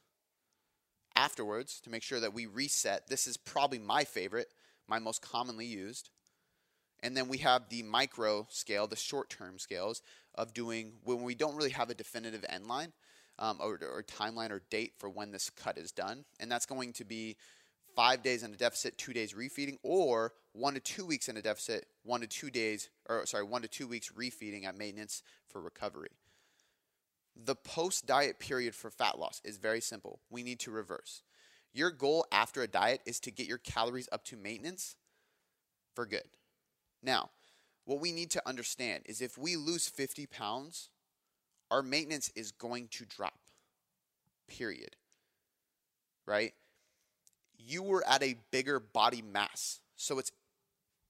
S1: afterwards to make sure that we reset. This is probably my favorite, my most commonly used. And then we have the micro scale, the short term scales of doing when we don't really have a definitive end line um, or, or timeline or date for when this cut is done. And that's going to be five days in a deficit, two days refeeding, or one to two weeks in a deficit, one to two days, or sorry, one to two weeks refeeding at maintenance for recovery. The post diet period for fat loss is very simple. We need to reverse. Your goal after a diet is to get your calories up to maintenance for good. Now, what we need to understand is if we lose 50 pounds, our maintenance is going to drop. Period. Right? You were at a bigger body mass. So it's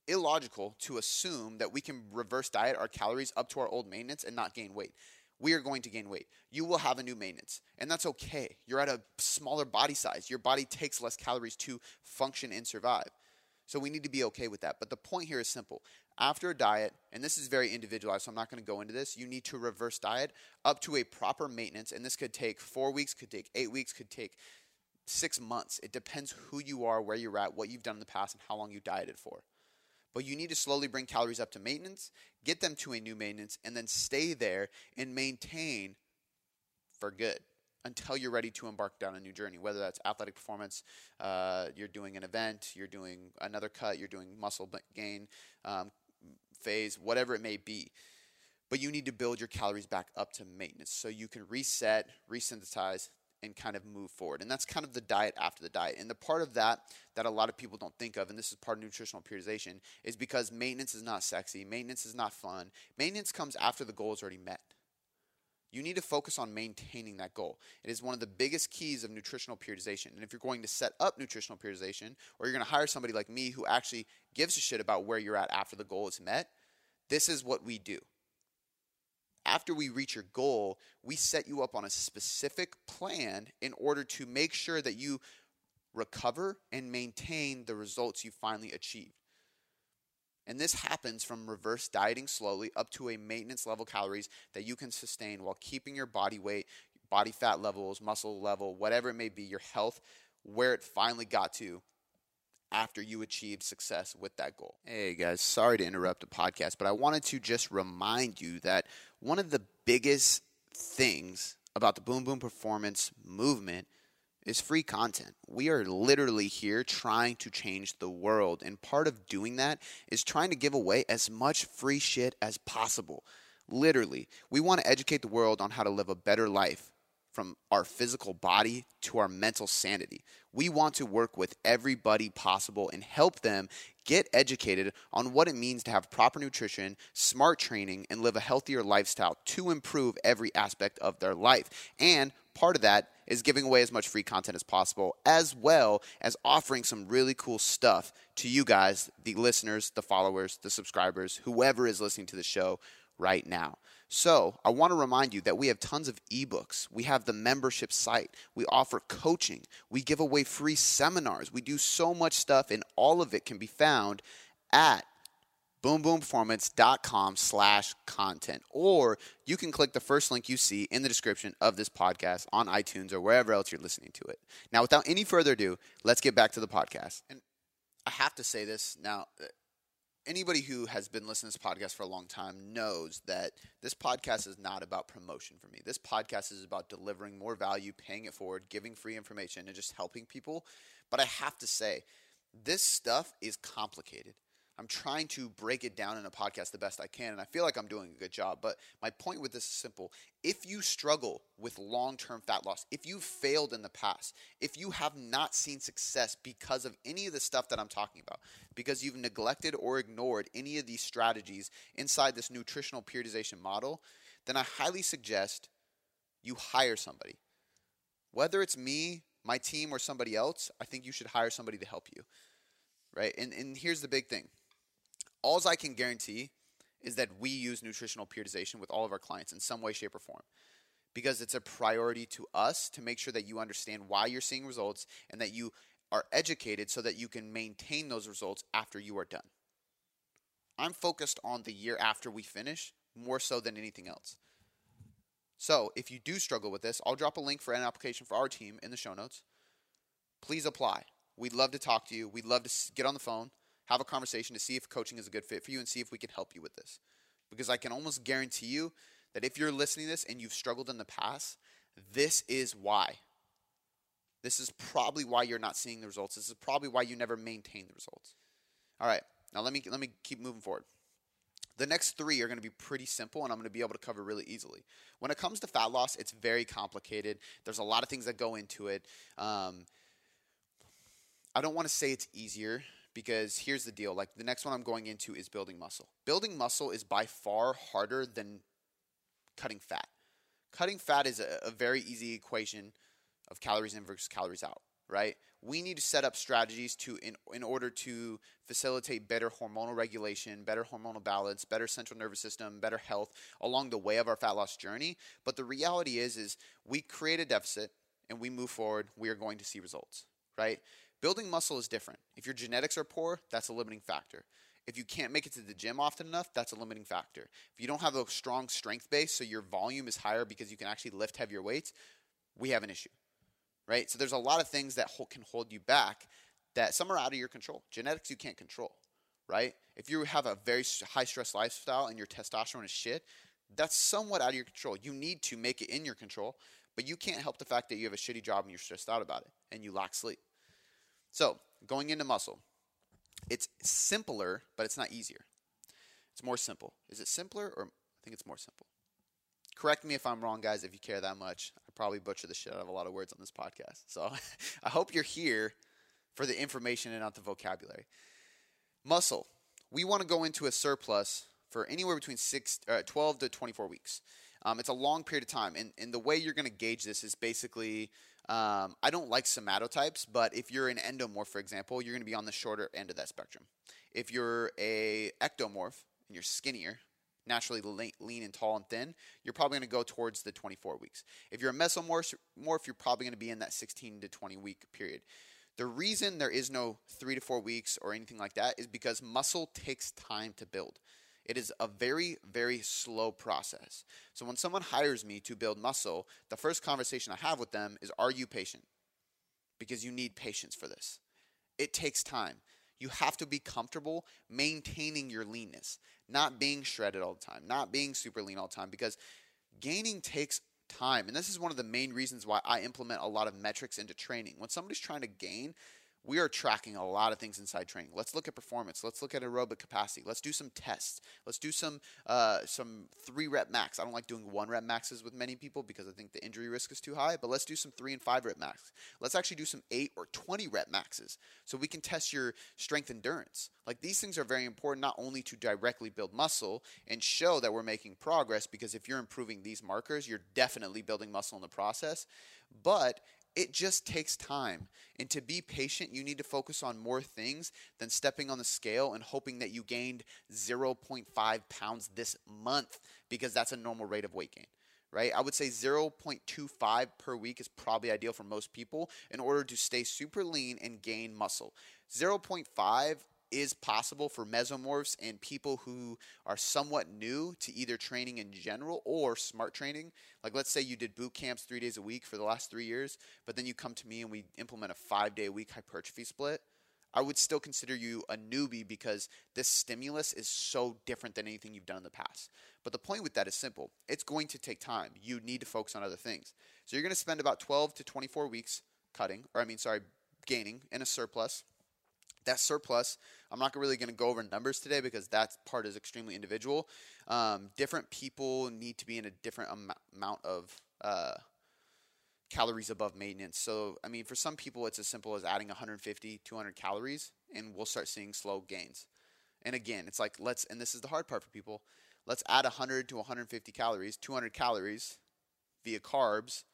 S1: illogical to assume that we can reverse diet our calories up to our old maintenance and not gain weight. We are going to gain weight. You will have a new maintenance, and that's okay. You're at a smaller body size. Your body takes less calories to function and survive. So we need to be okay with that. But the point here is simple. After a diet, and this is very individualized, so I'm not going to go into this, you need to reverse diet up to a proper maintenance. And this could take four weeks, could take eight weeks, could take six months. It depends who you are, where you're at, what you've done in the past, and how long you dieted for. But you need to slowly bring calories up to maintenance, get them to a new maintenance, and then stay there and maintain for good until you're ready to embark down a new journey. Whether that's athletic performance, uh, you're doing an event, you're doing another cut, you're doing muscle gain um, phase, whatever it may be. But you need to build your calories back up to maintenance so you can reset, resynthesize, and kind of move forward. And that's kind of the diet after the diet. And the part of that that a lot of people don't think of, and this is part of nutritional periodization, is because maintenance is not sexy, maintenance is not fun. Maintenance comes after the goal is already met. You need to focus on maintaining that goal. It is one of the biggest keys of nutritional periodization. And if you're going to set up nutritional periodization, or you're going to hire somebody like me who actually gives a shit about where you're at after the goal is met, this is what we do after we reach your goal, we set you up on a specific plan in order to make sure that you recover and maintain the results you finally achieved. And this happens from reverse dieting slowly up to a maintenance level calories that you can sustain while keeping your body weight, body fat levels, muscle level, whatever it may be, your health where it finally got to after you achieved success with that goal. Hey guys, sorry to interrupt the podcast, but I wanted to just remind you that one of the biggest things about the Boom Boom Performance movement is free content. We are literally here trying to change the world, and part of doing that is trying to give away as much free shit as possible. Literally, we want to educate the world on how to live a better life from our physical body to our mental sanity. We want to work with everybody possible and help them get educated on what it means to have proper nutrition, smart training, and live a healthier lifestyle to improve every aspect of their life. And part of that is giving away as much free content as possible, as well as offering some really cool stuff to you guys, the listeners, the followers, the subscribers, whoever is listening to the show right now. So, I want to remind you that we have tons of ebooks. We have the membership site. We offer coaching. We give away free seminars. We do so much stuff, and all of it can be found at boomboomperformance.com slash content or you can click the first link you see in the description of this podcast on itunes or wherever else you're listening to it now without any further ado let's get back to the podcast and i have to say this now anybody who has been listening to this podcast for a long time knows that this podcast is not about promotion for me. This podcast is about delivering more value, paying it forward, giving free information, and just helping people. But I have to say, this stuff is complicated. I'm trying to break it down in a podcast the best I can, and I feel like I'm doing a good job. But my point with this is simple. If you struggle with long term fat loss, if you've failed in the past, if you have not seen success because of any of the stuff that I'm talking about, because you've neglected or ignored any of these strategies inside this nutritional periodization model, then I highly suggest you hire somebody. Whether it's me, my team, or somebody else, I think you should hire somebody to help you. Right? And, and here's the big thing Alls I can guarantee is that we use nutritional periodization with all of our clients in some way, shape, or form. Because it's a priority to us to make sure that you understand why you're seeing results and that you are educated so that you can maintain those results after you are done. I'm focused on the year after we finish more so than anything else. So, if you do struggle with this, I'll drop a link for an application for our team in the show notes. Please apply. We'd love to talk to you. We'd love to get on the phone have a conversation to see if coaching is a good fit for you and see if we can help you with this. Because I can almost guarantee you that if you're listening to this and you've struggled in the past, this is why. This is probably why you're not seeing the results. This is probably why you never maintain the results. All right, now let me let me keep moving forward. The next three are going to be pretty simple, and I'm going to be able to cover really easily. When it comes to fat loss, it's very complicated. There's a lot of things that go into it. Um, I don't want to say it's easier because here's the deal like the next one I'm going into is building muscle. Building muscle is by far harder than cutting fat. Cutting fat is a, a very easy equation of calories in versus calories out, right? We need to set up strategies to in, in order to facilitate better hormonal regulation, better hormonal balance, better central nervous system, better health along the way of our fat loss journey. But the reality is is we create a deficit and we move forward, we are going to see results, right? Building muscle is different. If your genetics are poor, that's a limiting factor. If you can't make it to the gym often enough, that's a limiting factor. If you don't have a strong strength base, so your volume is higher because you can actually lift heavier weights, we have an issue, right? So there's a lot of things that can hold you back that some are out of your control. Genetics you can't control, right? If you have a very high stress lifestyle and your testosterone is shit, that's somewhat out of your control. You need to make it in your control, but you can't help the fact that you have a shitty job and you're stressed out about it and you lack sleep. So, going into muscle, it's simpler, but it's not easier. It's more simple. Is it simpler or I think it's more simple? Correct me if I'm wrong, guys, if you care that much. I probably butcher the shit out of a lot of words on this podcast. So I hope you're here for the information and not the vocabulary. Muscle. We want to go into a surplus for anywhere between six, uh, 12 to 24 weeks. Um, it's a long period of time. And, and the way you're going to gauge this is basically um, I don't like somatotypes, but if you're an endomorph, for example, you're going to be on the shorter end of that spectrum. If you're a ectomorph and you're skinnier, naturally lean and tall and thin, you're probably going to go towards the 24 weeks. If you're a mesomorph, you're probably going to be in that 16 to 20 week period. The reason there is no three to four weeks or anything like that is because muscle takes time to build. It is a very, very slow process. So when someone hires me to build muscle, the first conversation I have with them is Are you patient? Because you need patience for this. It takes time. You have to be comfortable maintaining your leanness, not being shredded all the time, not being super lean all the time, because gaining takes time. And this is one of the main reasons why I implement a lot of metrics into training. When somebody's trying to gain, we are tracking a lot of things inside training. Let's look at performance. Let's look at aerobic capacity. Let's do some tests. Let's do some uh, some three rep max. I don't like doing one rep maxes with many people because I think the injury risk is too high. But let's do some three and five rep max. Let's actually do some eight or twenty rep maxes so we can test your strength endurance. Like these things are very important not only to directly build muscle and show that we're making progress because if you're improving these markers, you're definitely building muscle in the process, but it just takes time. And to be patient, you need to focus on more things than stepping on the scale and hoping that you gained 0.5 pounds this month because that's a normal rate of weight gain. Right? I would say 0.25 per week is probably ideal for most people in order to stay super lean and gain muscle. 0.5 is possible for mesomorphs and people who are somewhat new to either training in general or smart training. Like, let's say you did boot camps three days a week for the last three years, but then you come to me and we implement a five day a week hypertrophy split. I would still consider you a newbie because this stimulus is so different than anything you've done in the past. But the point with that is simple it's going to take time. You need to focus on other things. So, you're going to spend about 12 to 24 weeks cutting, or I mean, sorry, gaining in a surplus that surplus, I'm not really going to go over numbers today because that part is extremely individual. Um, different people need to be in a different am- amount of uh, calories above maintenance. So, I mean, for some people, it's as simple as adding 150, 200 calories, and we'll start seeing slow gains. And again, it's like, let's, and this is the hard part for people, let's add 100 to 150 calories, 200 calories via carbs,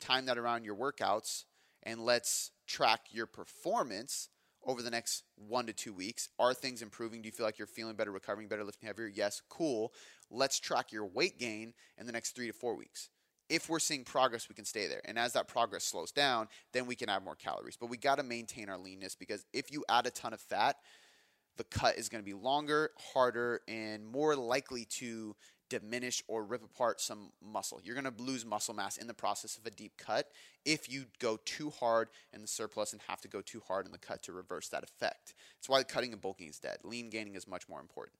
S1: time that around your workouts, and let's track your performance over the next one to two weeks. Are things improving? Do you feel like you're feeling better, recovering better, lifting heavier? Yes, cool. Let's track your weight gain in the next three to four weeks. If we're seeing progress, we can stay there. And as that progress slows down, then we can add more calories. But we got to maintain our leanness because if you add a ton of fat, the cut is going to be longer, harder, and more likely to diminish or rip apart some muscle. You're going to lose muscle mass in the process of a deep cut if you go too hard in the surplus and have to go too hard in the cut to reverse that effect. That's why cutting and bulking is dead. Lean gaining is much more important,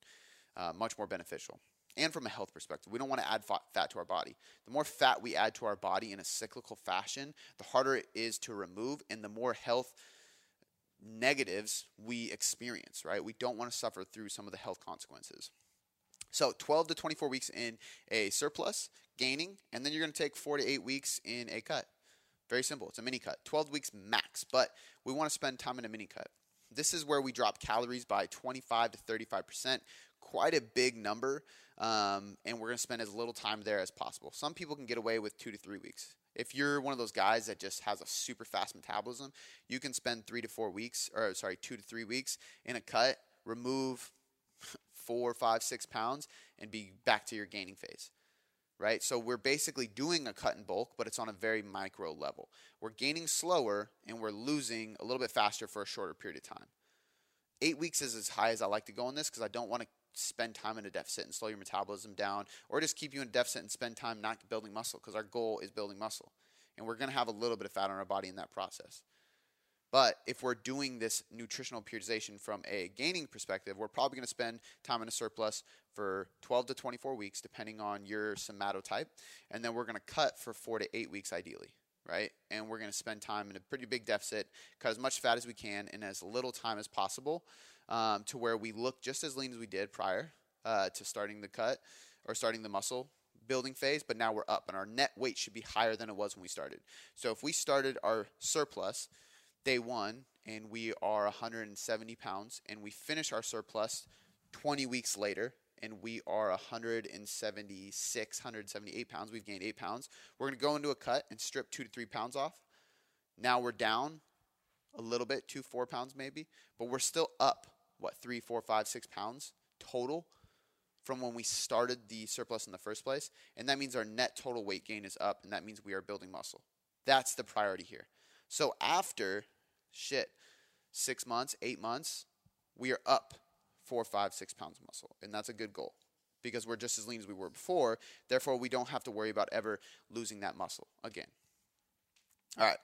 S1: uh, much more beneficial. And from a health perspective, we don't want to add fat to our body. The more fat we add to our body in a cyclical fashion, the harder it is to remove and the more health negatives we experience, right? We don't want to suffer through some of the health consequences. So 12 to 24 weeks in a surplus, gaining, and then you're going to take four to eight weeks in a cut. Very simple. It's a mini cut. 12 weeks max, but we want to spend time in a mini cut. This is where we drop calories by 25 to 35%. Quite a big number, um, and we're going to spend as little time there as possible. Some people can get away with two to three weeks. If you're one of those guys that just has a super fast metabolism, you can spend three to four weeks, or sorry, two to three weeks in a cut, remove four, five, six pounds and be back to your gaining phase. Right? So we're basically doing a cut in bulk, but it's on a very micro level. We're gaining slower and we're losing a little bit faster for a shorter period of time. Eight weeks is as high as I like to go on this because I don't want to spend time in a deficit and slow your metabolism down or just keep you in a deficit and spend time not building muscle because our goal is building muscle. And we're going to have a little bit of fat on our body in that process. But if we're doing this nutritional periodization from a gaining perspective, we're probably going to spend time in a surplus for 12 to 24 weeks, depending on your somatotype. And then we're going to cut for four to eight weeks, ideally, right? And we're going to spend time in a pretty big deficit, cut as much fat as we can in as little time as possible um, to where we look just as lean as we did prior uh, to starting the cut or starting the muscle building phase, but now we're up and our net weight should be higher than it was when we started. So if we started our surplus day one and we are 170 pounds and we finish our surplus 20 weeks later and we are 176 178 pounds. We've gained 8 pounds. We're going to go into a cut and strip 2 to 3 pounds off. Now we're down a little bit 2 4 pounds maybe but we're still up what 3 4 5 6 pounds total from when we started the surplus in the first place and that means our net total weight gain is up and that means we are building muscle. That's the priority here. So after shit, six months, eight months, we are up four, five, six pounds of muscle. And that's a good goal because we're just as lean as we were before. Therefore, we don't have to worry about ever losing that muscle again. All right.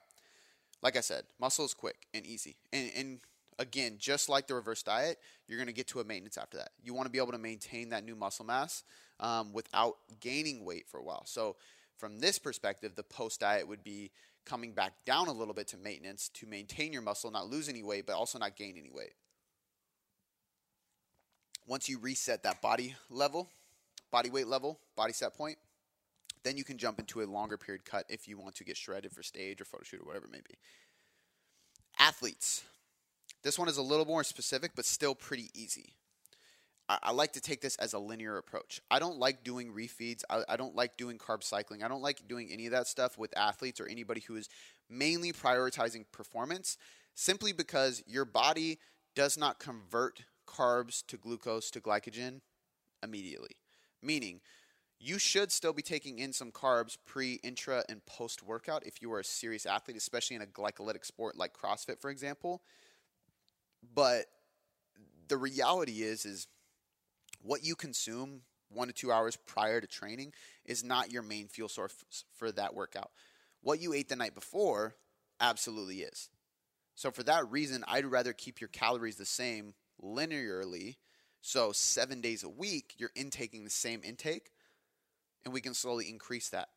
S1: Like I said, muscle is quick and easy. And, and again, just like the reverse diet, you're going to get to a maintenance after that. You want to be able to maintain that new muscle mass um, without gaining weight for a while. So, from this perspective, the post diet would be coming back down a little bit to maintenance to maintain your muscle, not lose any weight, but also not gain any weight. Once you reset that body level, body weight level, body set point, then you can jump into a longer period cut if you want to get shredded for stage or photo shoot or whatever it may be. Athletes. This one is a little more specific, but still pretty easy. I, like to take this as a linear approach. I don't like doing refeeds. I, I don't like doing carb cycling. I don't like doing any of that stuff with athletes or anybody who is mainly prioritizing performance simply because your body does not convert carbs to glucose to glycogen immediately. Meaning, you should still be taking in some carbs pre, intra, and post workout if you are a serious athlete, especially in a glycolytic sport like CrossFit, for example. But the reality is, is what you consume one to two hours prior to training is not your main fuel source for that workout. What you ate the night before absolutely is. So, for that reason, I'd rather keep your calories the same linearly. So, seven days a week, you're intaking the same intake, and we can slowly increase that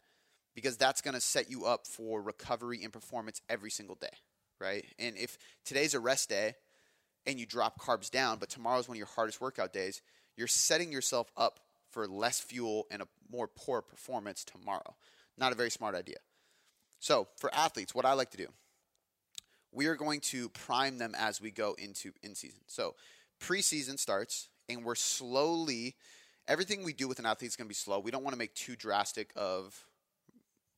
S1: because that's going to set you up for recovery and performance every single day, right? And if today's a rest day and you drop carbs down, but tomorrow's one of your hardest workout days, you're setting yourself up for less fuel and a more poor performance tomorrow. Not a very smart idea. So, for athletes, what I like to do, we are going to prime them as we go into in season. So, preseason starts, and we're slowly, everything we do with an athlete is going to be slow. We don't want to make too drastic of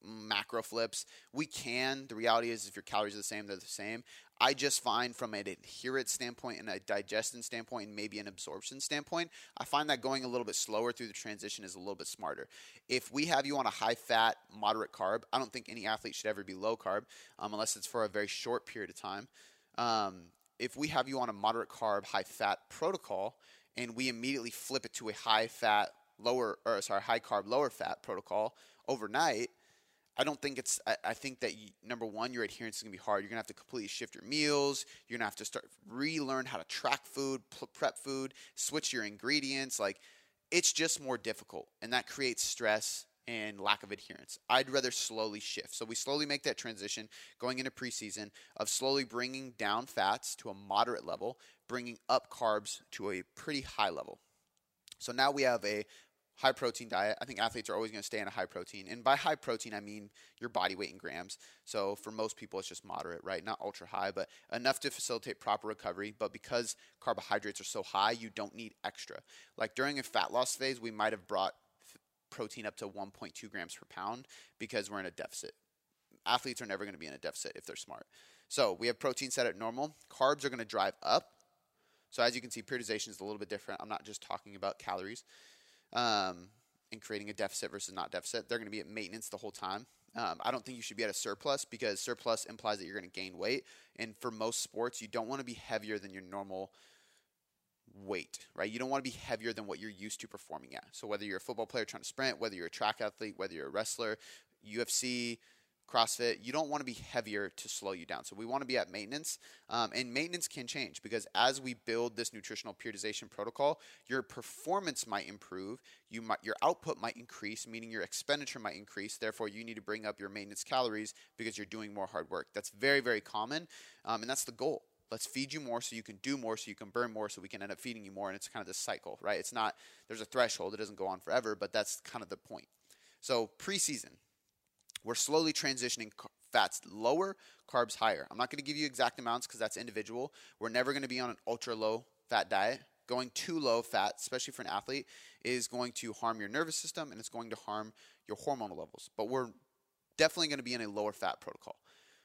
S1: macro flips. We can. The reality is, if your calories are the same, they're the same. I just find from an adherence standpoint and a digestion standpoint and maybe an absorption standpoint, I find that going a little bit slower through the transition is a little bit smarter. If we have you on a high fat, moderate carb, I don't think any athlete should ever be low carb um, unless it's for a very short period of time. Um, if we have you on a moderate carb, high fat protocol, and we immediately flip it to a high fat, lower, or sorry, high carb, lower fat protocol overnight, I don't think it's. I, I think that you, number one, your adherence is gonna be hard. You're gonna have to completely shift your meals. You're gonna have to start relearn how to track food, prep food, switch your ingredients. Like, it's just more difficult, and that creates stress and lack of adherence. I'd rather slowly shift. So we slowly make that transition going into preseason of slowly bringing down fats to a moderate level, bringing up carbs to a pretty high level. So now we have a high protein diet. I think athletes are always going to stay on a high protein. And by high protein, I mean your body weight in grams. So for most people, it's just moderate, right? Not ultra high, but enough to facilitate proper recovery. But because carbohydrates are so high, you don't need extra. Like during a fat loss phase, we might have brought protein up to 1.2 grams per pound because we're in a deficit. Athletes are never going to be in a deficit if they're smart. So we have protein set at normal. Carbs are going to drive up. So as you can see, periodization is a little bit different. I'm not just talking about calories um, and creating a deficit versus not deficit. They're going to be at maintenance the whole time. Um, I don't think you should be at a surplus because surplus implies that you're going to gain weight. And for most sports, you don't want to be heavier than your normal weight, right? You don't want to be heavier than what you're used to performing at. So whether you're a football player trying to sprint, whether you're a track athlete, whether you're a wrestler, UFC, CrossFit, you don't want to be heavier to slow you down. So we want to be at maintenance, um, and maintenance can change because as we build this nutritional periodization protocol, your performance might improve. You might your output might increase, meaning your expenditure might increase. Therefore, you need to bring up your maintenance calories because you're doing more hard work. That's very very common, um, and that's the goal. Let's feed you more so you can do more, so you can burn more, so we can end up feeding you more. And it's kind of this cycle, right? It's not there's a threshold; it doesn't go on forever, but that's kind of the point. So preseason, we're slowly transitioning fats lower, carbs higher. I'm not going to give you exact amounts because that's individual. We're never going to be on an ultra low fat diet. Going too low fat, especially for an athlete, is going to harm your nervous system and it's going to harm your hormonal levels. But we're definitely going to be in a lower fat protocol.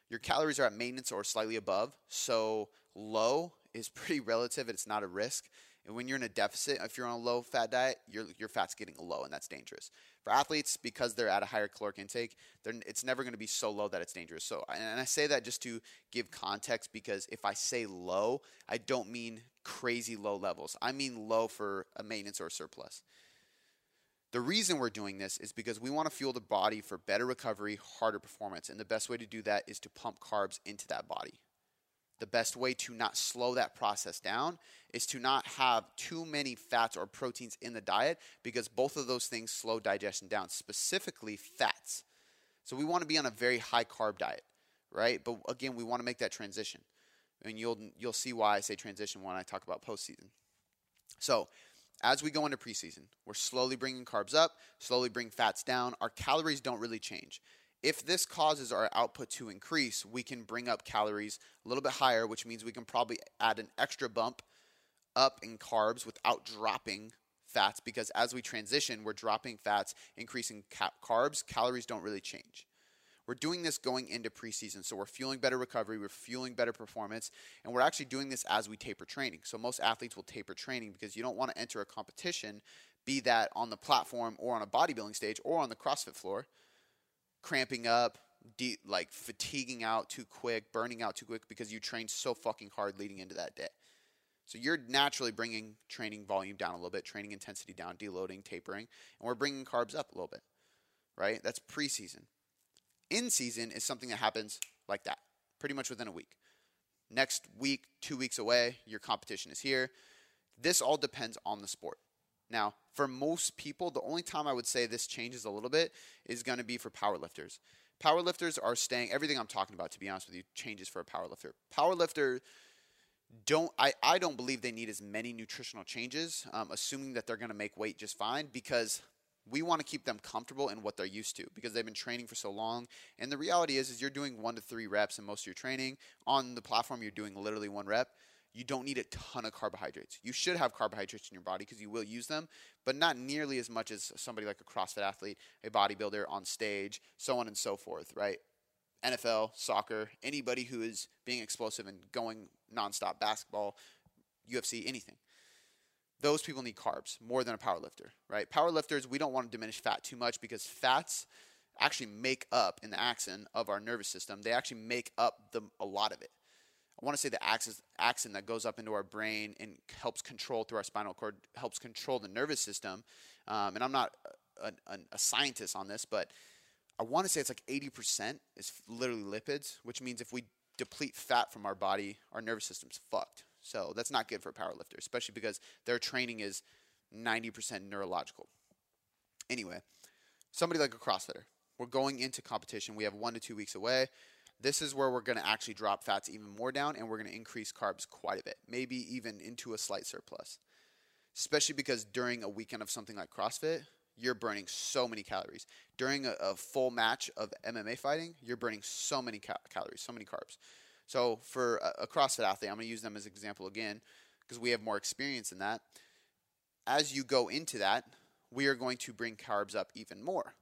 S1: Your calories are at maintenance or slightly above, so low is pretty relative. It's not a risk. And when you're in a deficit, if you're on a low fat diet, your, your fat's getting low, and that's dangerous. For athletes, because they're at a higher caloric intake, it's never going to be so low that it's dangerous. So, and I say that just to give context because if I say low, I don't mean crazy low levels. I mean low for a maintenance or a surplus. The reason we're doing this is because we want to fuel the body for better recovery, harder performance. And the best way to do that is to pump carbs into that body the best way to not slow that process down is to not have too many fats or proteins in the diet because both of those things slow digestion down, specifically fats. So we want to be on a very high carb diet, right? But again, we want to make that transition. And you'll you'll see why I say transition when I talk about postseason. So, as we go into preseason, we're slowly bringing carbs up, slowly bring fats down. Our calories don't really change. If this causes our output to increase, we can bring up calories a little bit higher, which means we can probably add an extra bump up in carbs without dropping fats because as we transition, we're dropping fats, increasing ca- carbs. Calories don't really change. We're doing this going into preseason, so we're fueling better recovery, we're fueling better performance, and we're actually doing this as we taper training. So most athletes will taper training because you don't want to enter a competition, be that on the platform or on a bodybuilding stage or on the CrossFit floor, cramping up, de- like fatiguing out too quick, burning out too quick because you trained so fucking hard leading into that day. So you're naturally bringing training volume down a little bit, training intensity down, deloading, tapering, and we're bringing carbs up a little bit, right? That's preseason. In season is something that happens like that, pretty much within a week. Next week, two weeks away, your competition is here. This all depends on the sport. Now, for most people, the only time I would say this changes a little bit is going to be for powerlifters. Powerlifters are staying, everything I'm talking about, to be honest with you, changes for a powerlifter. Powerlifter don't I, I don't believe they need as many nutritional changes, um, assuming that they're going to make weight just fine because we want to keep them comfortable in what they're used to because they've been training for so long. And the reality is, is you're doing one to three reps in most of your training. On the platform, you're doing literally one rep. You don't need a ton of carbohydrates. You should have carbohydrates in your body because you will use them, but not nearly as much as somebody like a CrossFit athlete, a bodybuilder on stage, so on and so forth, right? NFL, soccer, anybody who is being explosive and going nonstop, basketball, UFC, anything. Those people need carbs more than a powerlifter, right? Powerlifters, we don't want to diminish fat too much because fats actually make up in the axon of our nervous system. They actually make up the, a lot of it. I want to say the axis, axon that goes up into our brain and helps control through our spinal cord, helps control the nervous system. Um, and I'm not a, a, a scientist on this, but I want to say it's like 80% is literally lipids, which means if we deplete fat from our body, our nervous system's fucked. So that's not good for a powerlifter, especially because their training is 90% neurological. Anyway, somebody like a CrossFitter, we're going into competition. We have one to two weeks away. This is where we're going to actually drop fats even more down and we're going to increase carbs quite a bit, maybe even into a slight surplus. Especially because during a weekend of something like CrossFit, you're burning so many calories. During a, a full match of MMA fighting, you're burning so many cal- calories, so many carbs. So for a, a CrossFit athlete, I'm going to use them as an example again because we have more experience in that. As you go into that, we are going to bring carbs up even more.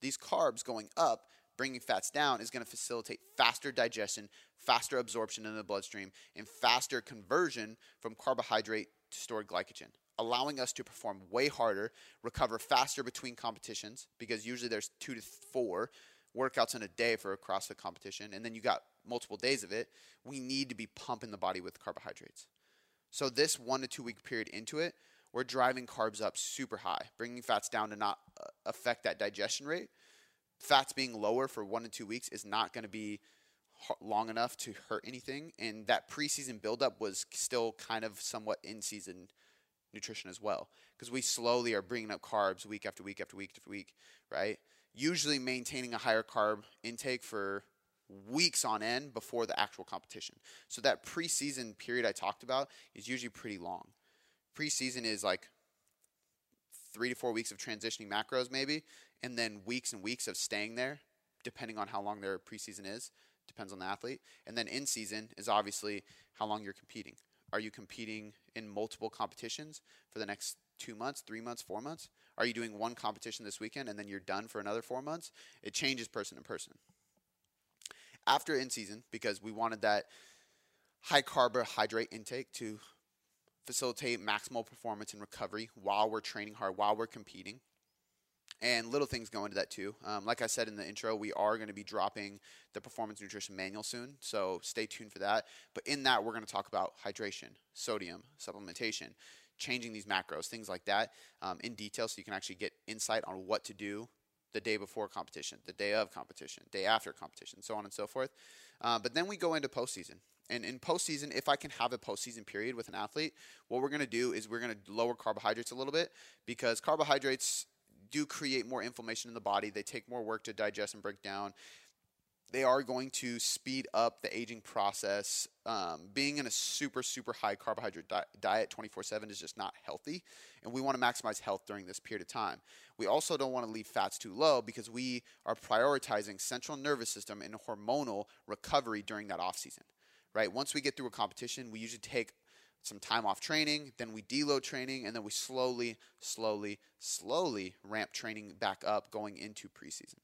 S1: These carbs going up, bringing fats down, is going to facilitate faster digestion, faster absorption in the bloodstream, and faster conversion from carbohydrate to stored glycogen allowing us to perform way harder, recover faster between competitions because usually there's two to four workouts in a day for a CrossFit competition, and then you got multiple days of it. We need to be pumping the body with carbohydrates. So this one to two week period into it, we're driving carbs up super high, bringing fats down to not uh, affect that digestion rate. Fats being lower for one to two weeks is not going to be long enough to hurt anything, and that preseason buildup was still kind of somewhat in season nutrition as well because we slowly are bringing up carbs week after week after week after week, right? Usually maintaining a higher carb intake for weeks on end before the actual competition. So that preseason period I talked about is usually pretty long. Preseason is like three to four weeks of transitioning macros, maybe, and then weeks and weeks of staying there, depending on how long their preseason is. Depends on the athlete. And then in season is obviously how long you're competing. Are you competing in multiple competitions for the next two months, three months, four months? Are you doing one competition this weekend and then you're done for another four months? It changes person to person. After in season, because we wanted that high carbohydrate intake to facilitate maximal performance and recovery while we're training hard, while we're competing and little things go into that too. Um, like I said in the intro, we are going to be dropping the performance nutrition manual soon, so stay tuned for that. But in that, we're going to talk about hydration, sodium, supplementation, changing these macros, things like that um, in detail, so you can actually get insight on what to do the day before competition, the day of competition, day after competition, so on and so forth. Uh, but then we go into postseason. And in postseason, if I can have a postseason period with an athlete, what we're going to do is we're going to lower carbohydrates a little bit because carbohydrates do create more inflammation in the body. They take more work to digest and break down. They are going to speed up the aging process. Um, being in a super, super high carbohydrate di- diet 24 7 is just not healthy. And we want to maximize health during this period of time. We also don't want to leave fats too low because we are prioritizing central nervous system and hormonal recovery during that off season. Right? Once we get through a competition, we usually take some time off training, then we deload training, and then we slowly, slowly, slowly ramp training back up going into preseason.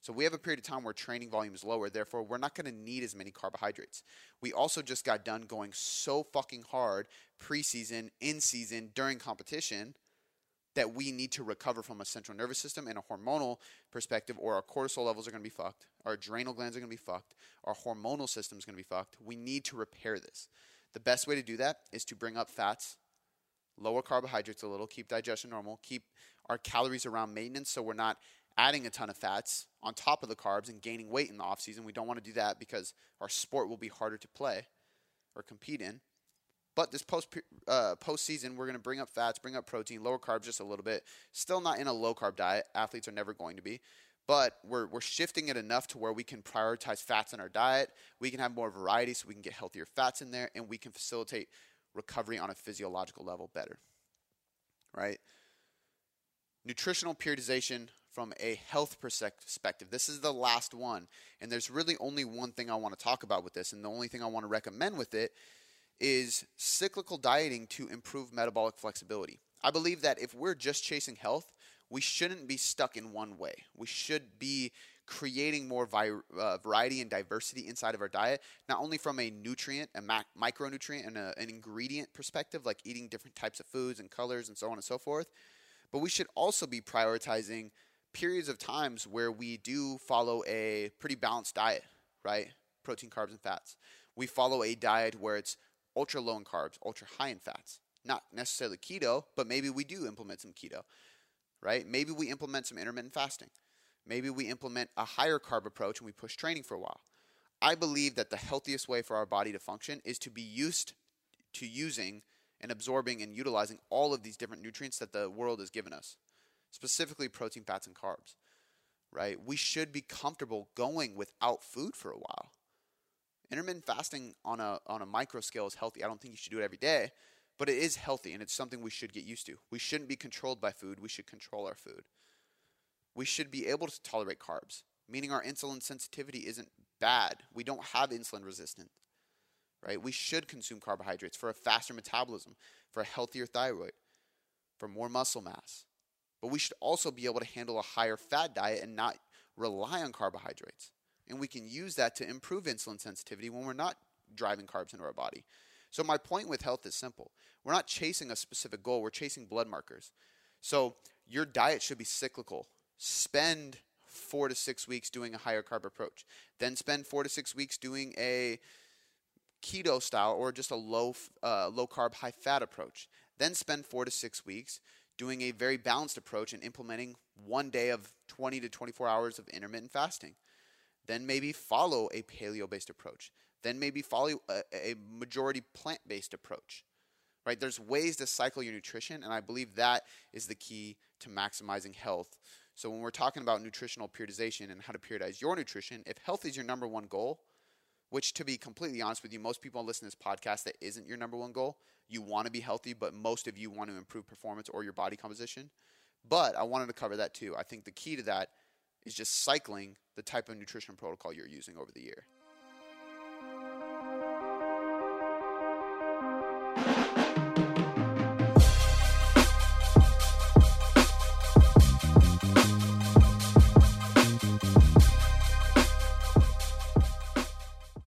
S1: So we have a period of time where training volume is lower, therefore we're not going to need as many carbohydrates. We also just got done going so fucking hard preseason, in season, during competition that we need to recover from a central nervous system and a hormonal perspective, or our cortisol levels are going to be fucked, our adrenal glands are going to be fucked, our hormonal system is going to be fucked. We need to repair this. The best way to do that is to bring up fats, lower carbohydrates a little, keep digestion normal, keep our calories around maintenance so we're not adding a ton of fats on top of the carbs and gaining weight in the off season. We don't want to do that because our sport will be harder to play or compete in. But this post uh, postseason, we're going to bring up fats, bring up protein, lower carbs just a little bit. Still not in a low carb diet. Athletes are never going to be but we're, we're shifting it enough to where we can prioritize fats in our diet. We can have more variety so we can get healthier fats in there and we can facilitate recovery on a physiological level better. Right? Nutritional periodization from a health perspective. This is the last one. And there's really only one thing I want to talk about with this. And the only thing I want to recommend with it is cyclical dieting to improve metabolic flexibility. I believe that if we're just chasing health, we shouldn't be stuck in one way. We should be creating more vi- uh, variety and diversity inside of our diet, not only from a nutrient, a mac- micronutrient, and a, an ingredient perspective, like eating different types of foods and colors and so on and so forth, but we should also be prioritizing periods of times where we do follow a pretty balanced diet, right? Protein, carbs, and fats. We follow a diet where it's ultra low in carbs, ultra high in fats. Not necessarily keto, but maybe we do implement some keto right? Maybe we implement some intermittent fasting. Maybe we implement a higher carb approach and we push training for a while. I believe that the healthiest way for our body to function is to be used to using and absorbing and utilizing all of these different nutrients that the world has given us, specifically protein, fats, and carbs. Right? We should be comfortable going without food for a while. Intermittent fasting on a on a micro scale is healthy. I don't think you should do it every day, but it is healthy and it's something we should get used to. We shouldn't be controlled by food, we should control our food. We should be able to tolerate carbs, meaning our insulin sensitivity isn't bad. We don't have insulin resistance. Right? We should consume carbohydrates for a faster metabolism, for a healthier thyroid, for more muscle mass. But we should also be able to handle a higher fat diet and not rely on carbohydrates. And we can use that to improve insulin sensitivity when we're not driving carbs into our body. So my point with health is simple. We're not chasing a specific goal, we're chasing blood markers. So your diet should be cyclical. Spend 4 to 6 weeks doing a higher carb approach. Then spend 4 to 6 weeks doing a keto style or just a low uh, low carb high fat approach. Then spend 4 to 6 weeks doing a very balanced approach and implementing one day of 20 to 24 hours of intermittent fasting. Then maybe follow a paleo based approach then maybe follow a, a majority plant based approach. Right? There's ways to cycle your nutrition, and I believe that is the key to maximizing health. So when we're talking about nutritional periodization and how to periodize your nutrition, if health is your number one goal, which to be completely honest with you, most people listen to this podcast that isn't your number one goal. You want to be healthy, but most of you want to improve performance or your body composition. But I wanted to cover that too. I think the key to that is just cycling the type of nutrition protocol you're using over the year.